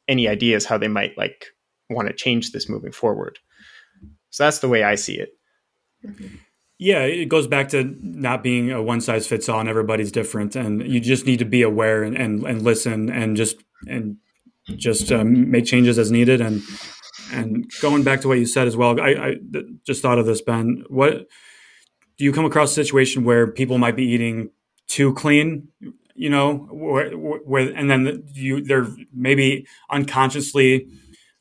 any ideas how they might like want to change this moving forward so that's the way i see it mm-hmm. yeah it goes back to not being a one size fits all and everybody's different and you just need to be aware and, and, and listen and just and just um, make changes as needed and and going back to what you said as well, I, I just thought of this, Ben. What do you come across a situation where people might be eating too clean? You know, where, where and then you they're maybe unconsciously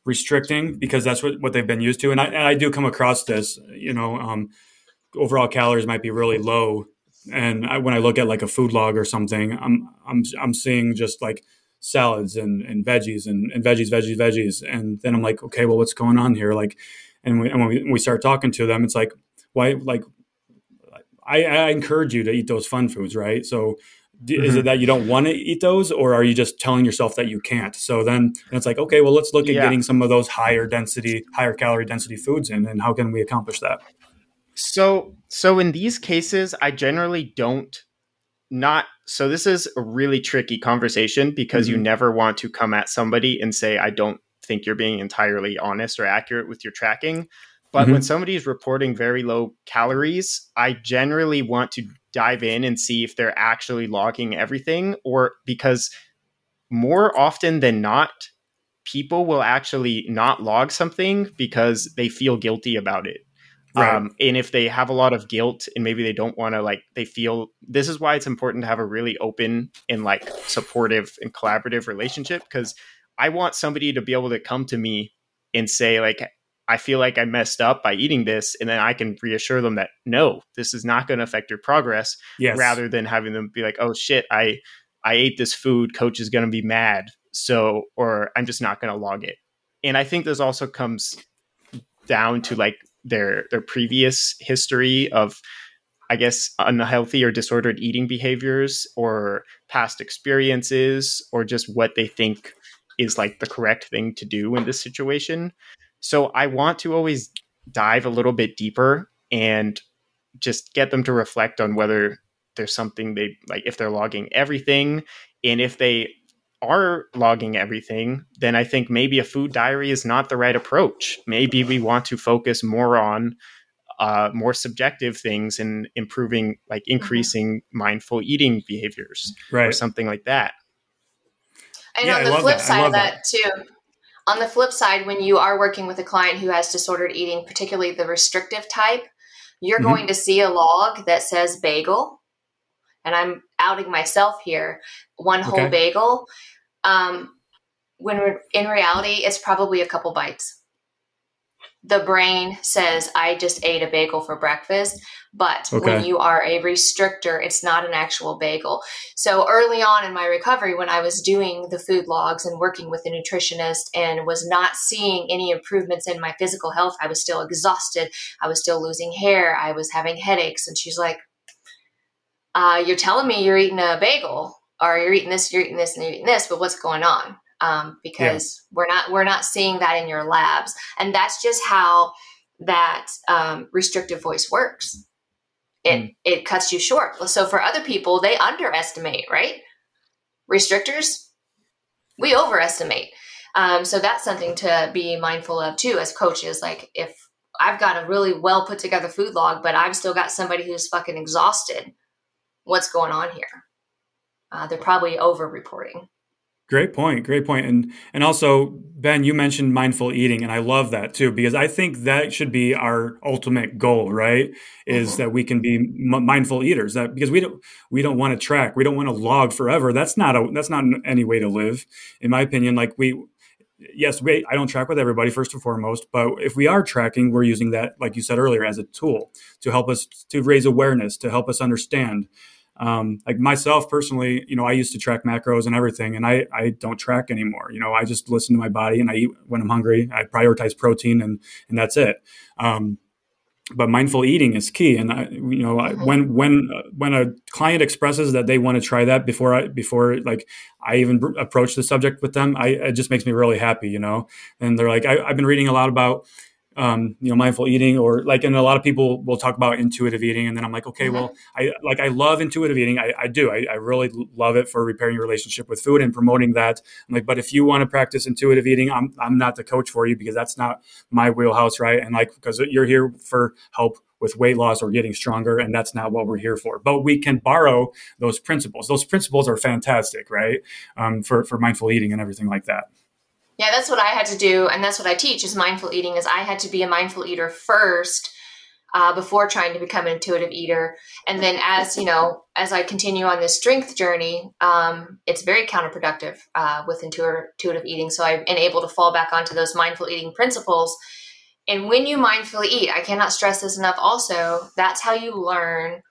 restricting because that's what, what they've been used to. And I, and I do come across this, you know, um, overall calories might be really low. And I, when I look at like a food log or something, I'm, I'm, I'm seeing just like salads and, and veggies and, and veggies, veggies, veggies. And then I'm like, okay, well, what's going on here? Like, and, we, and when, we, when we start talking to them, it's like, why, like, I, I encourage you to eat those fun foods, right? So mm-hmm. is it that you don't want to eat those or are you just telling yourself that you can't? So then it's like, okay, well, let's look at yeah. getting some of those higher density, higher calorie density foods in and how can we accomplish that? So, so in these cases, I generally don't not so this is a really tricky conversation because mm-hmm. you never want to come at somebody and say i don't think you're being entirely honest or accurate with your tracking but mm-hmm. when somebody is reporting very low calories i generally want to dive in and see if they're actually logging everything or because more often than not people will actually not log something because they feel guilty about it Right. Um, and if they have a lot of guilt and maybe they don't want to like they feel this is why it's important to have a really open and like supportive and collaborative relationship because I want somebody to be able to come to me and say like I feel like I messed up by eating this and then I can reassure them that no this is not going to affect your progress yes. rather than having them be like oh shit I I ate this food coach is going to be mad so or I'm just not going to log it and I think this also comes down to like their their previous history of I guess unhealthy or disordered eating behaviors or past experiences or just what they think is like the correct thing to do in this situation. So I want to always dive a little bit deeper and just get them to reflect on whether there's something they like if they're logging everything and if they are logging everything, then I think maybe a food diary is not the right approach. Maybe we want to focus more on uh, more subjective things and improving, like mm-hmm. increasing mindful eating behaviors right. or something like that. And yeah, on the flip that. side of that, that too, on the flip side, when you are working with a client who has disordered eating, particularly the restrictive type, you're mm-hmm. going to see a log that says bagel. And I'm outing myself here, one whole okay. bagel. Um, when in reality, it's probably a couple bites. The brain says, I just ate a bagel for breakfast. But okay. when you are a restrictor, it's not an actual bagel. So early on in my recovery, when I was doing the food logs and working with a nutritionist and was not seeing any improvements in my physical health, I was still exhausted. I was still losing hair. I was having headaches. And she's like, uh, You're telling me you're eating a bagel or you're eating this, you're eating this, and you're eating this, but what's going on? Um, because yeah. we're not we're not seeing that in your labs, and that's just how that um, restrictive voice works. It mm. it cuts you short. So for other people, they underestimate, right? Restrictors, we overestimate. Um, so that's something to be mindful of too as coaches. Like if I've got a really well put together food log, but I've still got somebody who's fucking exhausted, what's going on here? uh, they're probably over reporting. Great point. Great point. And and also Ben, you mentioned mindful eating, and I love that too because I think that should be our ultimate goal. Right? Is mm-hmm. that we can be m- mindful eaters? That because we don't we don't want to track, we don't want to log forever. That's not a that's not any way to live, in my opinion. Like we yes, we, I don't track with everybody first and foremost, but if we are tracking, we're using that, like you said earlier, as a tool to help us to raise awareness, to help us understand um, like myself personally, you know, I used to track macros and everything, and I, I don't track anymore. You know, I just listen to my body and I eat when I'm hungry. I prioritize protein and and that's it. Um, but mindful eating is key and I, you know mm-hmm. when when uh, when a client expresses that they want to try that before i before like i even br- approach the subject with them i it just makes me really happy you know and they're like I, i've been reading a lot about um, you know, mindful eating or like, and a lot of people will talk about intuitive eating. And then I'm like, okay, mm-hmm. well, I like, I love intuitive eating. I, I do. I, I, really love it for repairing your relationship with food and promoting that. I'm like, but if you want to practice intuitive eating, I'm, I'm not the coach for you because that's not my wheelhouse. Right. And like, because you're here for help with weight loss or getting stronger. And that's not what we're here for. But we can borrow those principles. Those principles are fantastic, right? Um, for, for mindful eating and everything like that. Yeah, that's what I had to do, and that's what I teach is mindful eating. Is I had to be a mindful eater first uh, before trying to become an intuitive eater, and then as you know, as I continue on this strength journey, um, it's very counterproductive uh, with intuitive, eating. So I've been able to fall back onto those mindful eating principles. And when you mindfully eat, I cannot stress this enough. Also, that's how you learn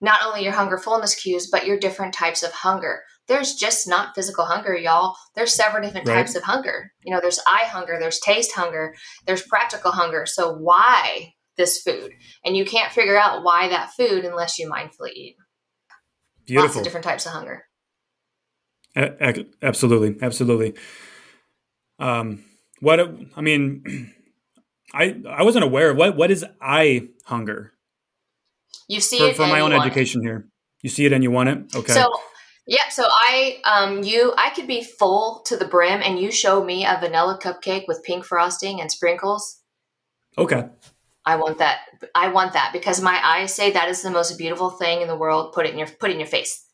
not only your hunger fullness cues, but your different types of hunger there's just not physical hunger, y'all. There's several different right. types of hunger. You know, there's eye hunger, there's taste hunger, there's practical hunger. So why this food? And you can't figure out why that food unless you mindfully eat. Beautiful. Lots of different types of hunger. A- absolutely, absolutely. Um, what I mean, I I wasn't aware of what what is eye hunger. You see for, it for my own education here. You see it and you want it. Okay. So yeah, so I um you I could be full to the brim and you show me a vanilla cupcake with pink frosting and sprinkles. Okay. I want that. I want that because my eyes say that is the most beautiful thing in the world. Put it in your put it in your face.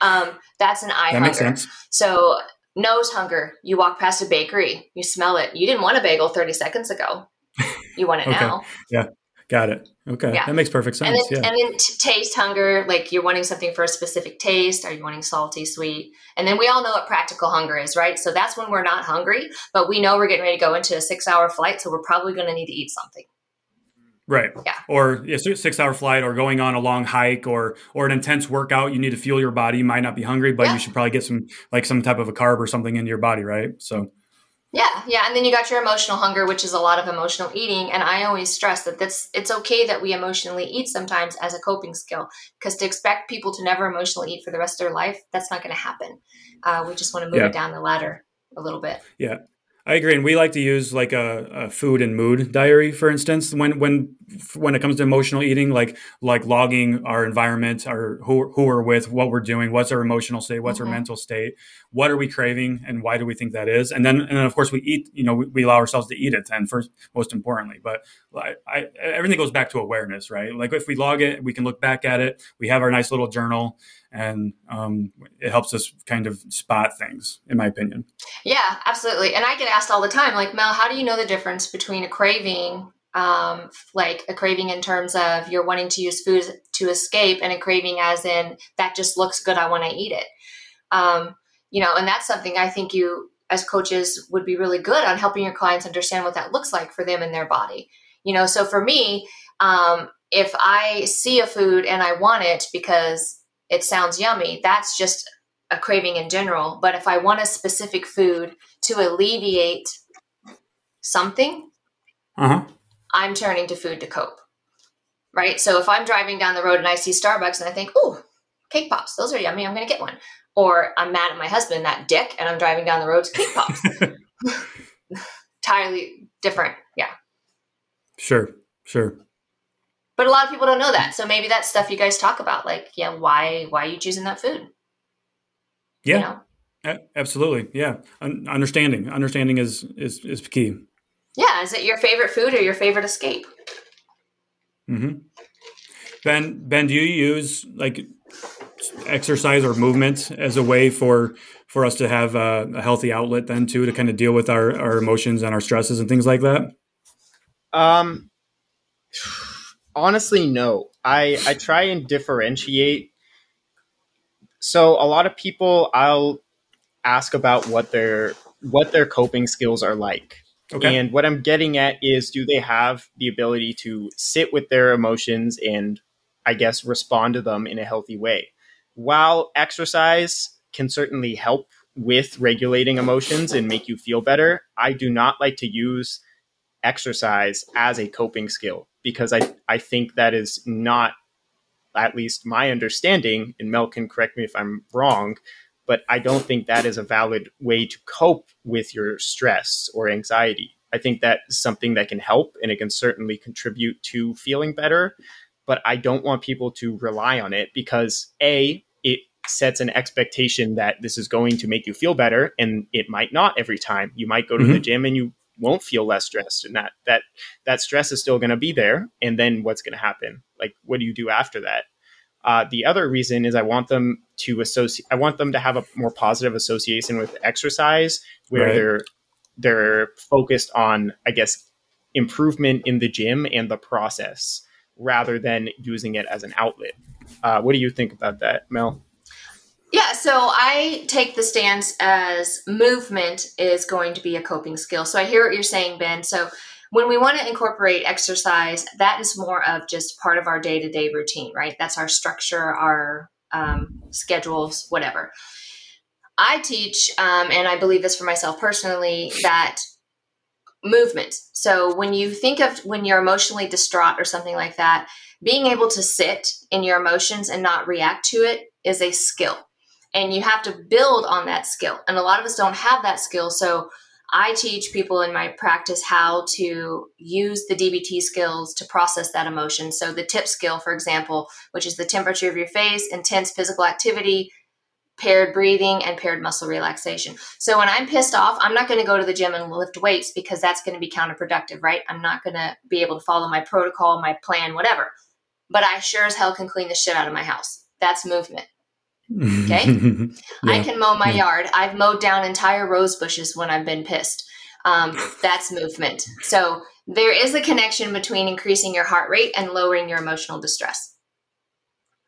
Um, that's an eye that hunger. Makes sense. So nose hunger. You walk past a bakery, you smell it. You didn't want a bagel 30 seconds ago. You want it okay. now. Yeah. Got it. Okay, yeah. that makes perfect sense. And then, yeah. and then t- taste hunger, like you're wanting something for a specific taste. Are you wanting salty, sweet? And then we all know what practical hunger is, right? So that's when we're not hungry, but we know we're getting ready to go into a six hour flight, so we're probably going to need to eat something. Right. Yeah. Or a six hour flight or going on a long hike or or an intense workout. You need to fuel your body. You might not be hungry, but yeah. you should probably get some like some type of a carb or something into your body, right? So yeah, yeah, and then you got your emotional hunger, which is a lot of emotional eating. And I always stress that that's it's okay that we emotionally eat sometimes as a coping skill, because to expect people to never emotionally eat for the rest of their life, that's not going to happen. Uh, we just want to move yeah. it down the ladder a little bit. Yeah, I agree, and we like to use like a, a, food and mood diary, for instance, when when when it comes to emotional eating, like like logging our environment, our who who we're with, what we're doing, what's our emotional state, what's mm-hmm. our mental state, what are we craving, and why do we think that is, and then and then of course we eat, you know, we, we allow ourselves to eat it. and first, most importantly, but I, I, everything goes back to awareness, right? Like if we log it, we can look back at it. We have our nice little journal and um, it helps us kind of spot things in my opinion. Yeah absolutely. And i get asked all the time like mel how do you know the difference between a craving um, like a craving in terms of you're wanting to use food to escape and a craving as in that just looks good i want to eat it um, you know and that's something i think you as coaches would be really good on helping your clients understand what that looks like for them and their body. You know so for me um, if i see a food and i want it because it sounds yummy. That's just a craving in general. But if I want a specific food to alleviate something, uh-huh. I'm turning to food to cope. Right. So if I'm driving down the road and I see Starbucks and I think, oh, cake pops, those are yummy. I'm going to get one. Or I'm mad at my husband, that dick, and I'm driving down the road to cake pops. Entirely different. Yeah. Sure. Sure but a lot of people don't know that. So maybe that's stuff you guys talk about like yeah why why are you choosing that food? Yeah. you know? a- absolutely. Yeah. Un- understanding. Understanding is is is key. Yeah. Is it your favorite food or your favorite escape? Mm-hmm. Ben ben do you use like exercise or movement as a way for for us to have a, a healthy outlet then too to kind of deal with our our emotions and our stresses and things like that? Um honestly no. I i try and differentiate. So a lot of people i'll ask about what their what their coping skills are like. Okay. and what i'm getting at is do they have the ability to sit with their emotions and i guess respond to them in a healthy way? While exercise can certainly help with regulating emotions and make you feel better i do not like to use exercise as a coping skill because I, I think that is not at least my understanding, and Mel can correct me if I'm wrong, but I don't think that is a valid way to cope with your stress or anxiety. I think that's something that can help and it can certainly contribute to feeling better. But I don't want people to rely on it because A, it sets an expectation that this is going to make you feel better and it might not every time. You might go to mm-hmm. the gym and you won't feel less stressed and that that that stress is still going to be there and then what's going to happen? Like what do you do after that? Uh, the other reason is i want them to associate i want them to have a more positive association with exercise where right. they're they're focused on i guess improvement in the gym and the process rather than using it as an outlet. Uh, what do you think about that mel yeah, so I take the stance as movement is going to be a coping skill. So I hear what you're saying, Ben. So when we want to incorporate exercise, that is more of just part of our day to day routine, right? That's our structure, our um, schedules, whatever. I teach, um, and I believe this for myself personally, that movement. So when you think of when you're emotionally distraught or something like that, being able to sit in your emotions and not react to it is a skill and you have to build on that skill. And a lot of us don't have that skill. So I teach people in my practice how to use the DBT skills to process that emotion. So the tip skill, for example, which is the temperature of your face, intense physical activity, paced breathing, and paired muscle relaxation. So when I'm pissed off, I'm not going to go to the gym and lift weights because that's going to be counterproductive, right? I'm not going to be able to follow my protocol, my plan, whatever. But I sure as hell can clean the shit out of my house. That's movement. Okay. yeah. I can mow my yeah. yard. I've mowed down entire rose bushes when I've been pissed. Um, that's movement. So there is a connection between increasing your heart rate and lowering your emotional distress.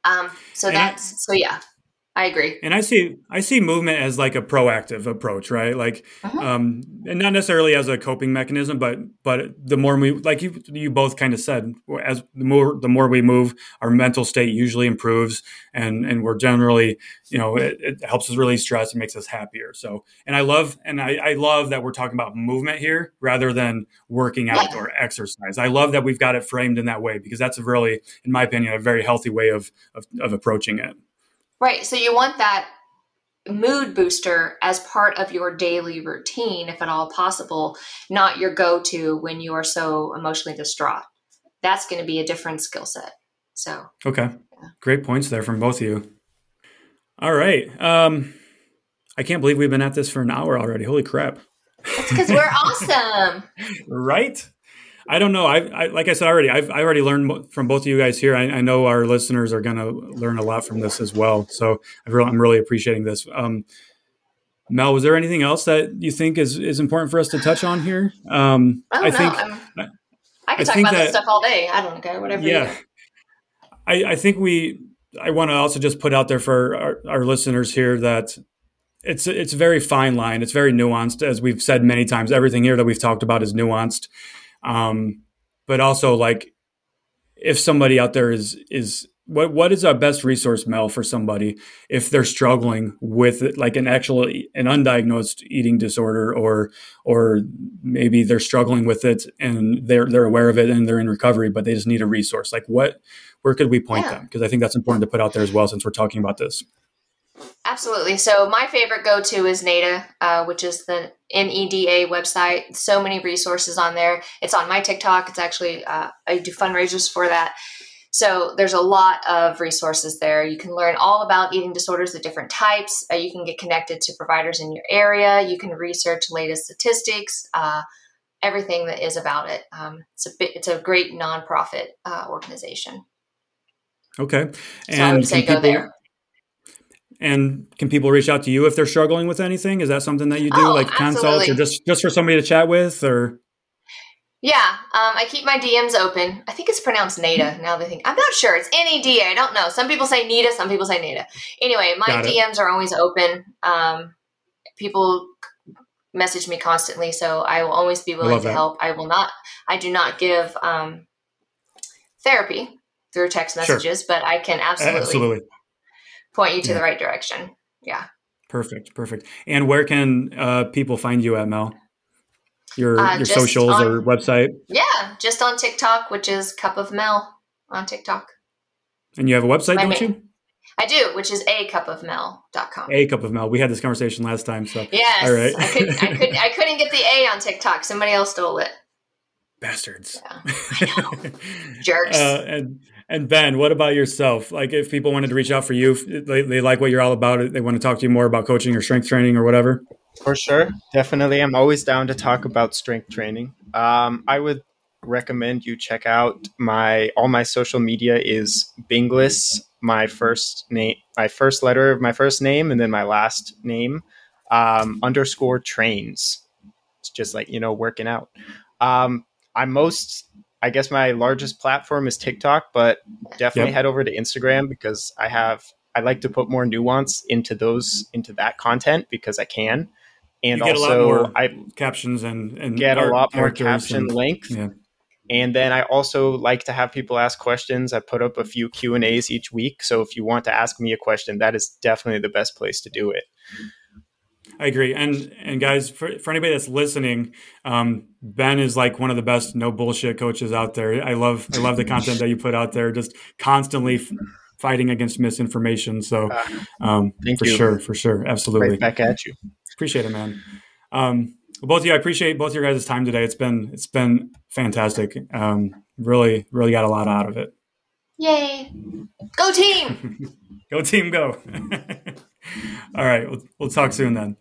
Um, so and that's, so yeah. I agree. And I see I see movement as like a proactive approach, right? Like uh-huh. um and not necessarily as a coping mechanism, but but the more we like you you both kind of said, as the more the more we move, our mental state usually improves and and we're generally, you know, it, it helps us release stress and makes us happier. So and I love and I, I love that we're talking about movement here rather than working out yeah. or exercise. I love that we've got it framed in that way because that's a really, in my opinion, a very healthy way of, of, of approaching it. Right. So you want that mood booster as part of your daily routine, if at all possible, not your go to when you are so emotionally distraught. That's going to be a different skill set. So, okay. Yeah. Great points there from both of you. All right. Um, I can't believe we've been at this for an hour already. Holy crap. It's because we're awesome. right? I don't know. I, I, like I said already. I've I already learned from both of you guys here. I, I know our listeners are going to learn a lot from this as well. So i am really appreciating this. Um, Mel, was there anything else that you think is is important for us to touch on here? Um, I, I think I'm, I can talk about that, this stuff all day. I don't care, whatever. Yeah, I, I think we. I want to also just put out there for our, our listeners here that it's it's a very fine line. It's very nuanced, as we've said many times. Everything here that we've talked about is nuanced. Um, but also like if somebody out there is is what what is our best resource Mel for somebody if they're struggling with like an actual an undiagnosed eating disorder or or maybe they're struggling with it and they're they're aware of it and they're in recovery but they just need a resource like what where could we point yeah. them because I think that's important to put out there as well since we're talking about this. Absolutely. So my favorite go-to is NEDA, uh, which is the NEDA website. So many resources on there. It's on my TikTok. It's actually uh, I do fundraisers for that. So there's a lot of resources there. You can learn all about eating disorders of different types. Uh, you can get connected to providers in your area. You can research latest statistics. Uh, everything that is about it. Um, it's a bit, it's a great nonprofit uh, organization. Okay, and so I would say go people- there and can people reach out to you if they're struggling with anything? Is that something that you do, oh, like consults, or just just for somebody to chat with, or? Yeah, um, I keep my DMs open. I think it's pronounced NADA. Now they think I'm not sure. It's N E D A. I don't know. Some people say NEDA. Some people say NADA. Anyway, my DMs are always open. Um, people message me constantly, so I will always be willing to that. help. I will not. I do not give um, therapy through text messages, sure. but I can absolutely, absolutely point you to yeah. the right direction. Yeah. Perfect. Perfect. And where can uh, people find you at Mel? your uh, your socials on, or website? Yeah, just on TikTok, which is Cup of Mel on TikTok. And you have a website, My don't main, you? I do, which is a cup of mel.com. A cup of mel. We had this conversation last time, so yes. All right. I couldn't, I couldn't, I couldn't get the A on TikTok. Somebody else stole it. Bastards. Yeah, Jerks. Uh, and and Ben, what about yourself? Like, if people wanted to reach out for you, they, they like what you're all about, they want to talk to you more about coaching or strength training or whatever. For sure, definitely. I'm always down to talk about strength training. Um, I would recommend you check out my all my social media is Binglis my first name, my first letter of my first name, and then my last name um, underscore trains. It's just like you know working out. Um, I'm most, I guess, my largest platform is TikTok, but definitely yep. head over to Instagram because I have I like to put more nuance into those into that content because I can. And also, I captions and, and get a lot more caption and, length. Yeah. And then I also like to have people ask questions. I put up a few Q and A's each week. So if you want to ask me a question, that is definitely the best place to do it. I agree. And and guys, for, for anybody that's listening, um, Ben is like one of the best no bullshit coaches out there. I love I love the content that you put out there, just constantly f- fighting against misinformation. So uh, um, for you. sure, for sure, absolutely. Right back at you. Appreciate it, man. Um, well, both of you, I appreciate both your guys' time today. It's been it's been fantastic. Um, really, really got a lot out of it. Yay! Go team! go team! Go! All right, we'll, we'll talk soon then.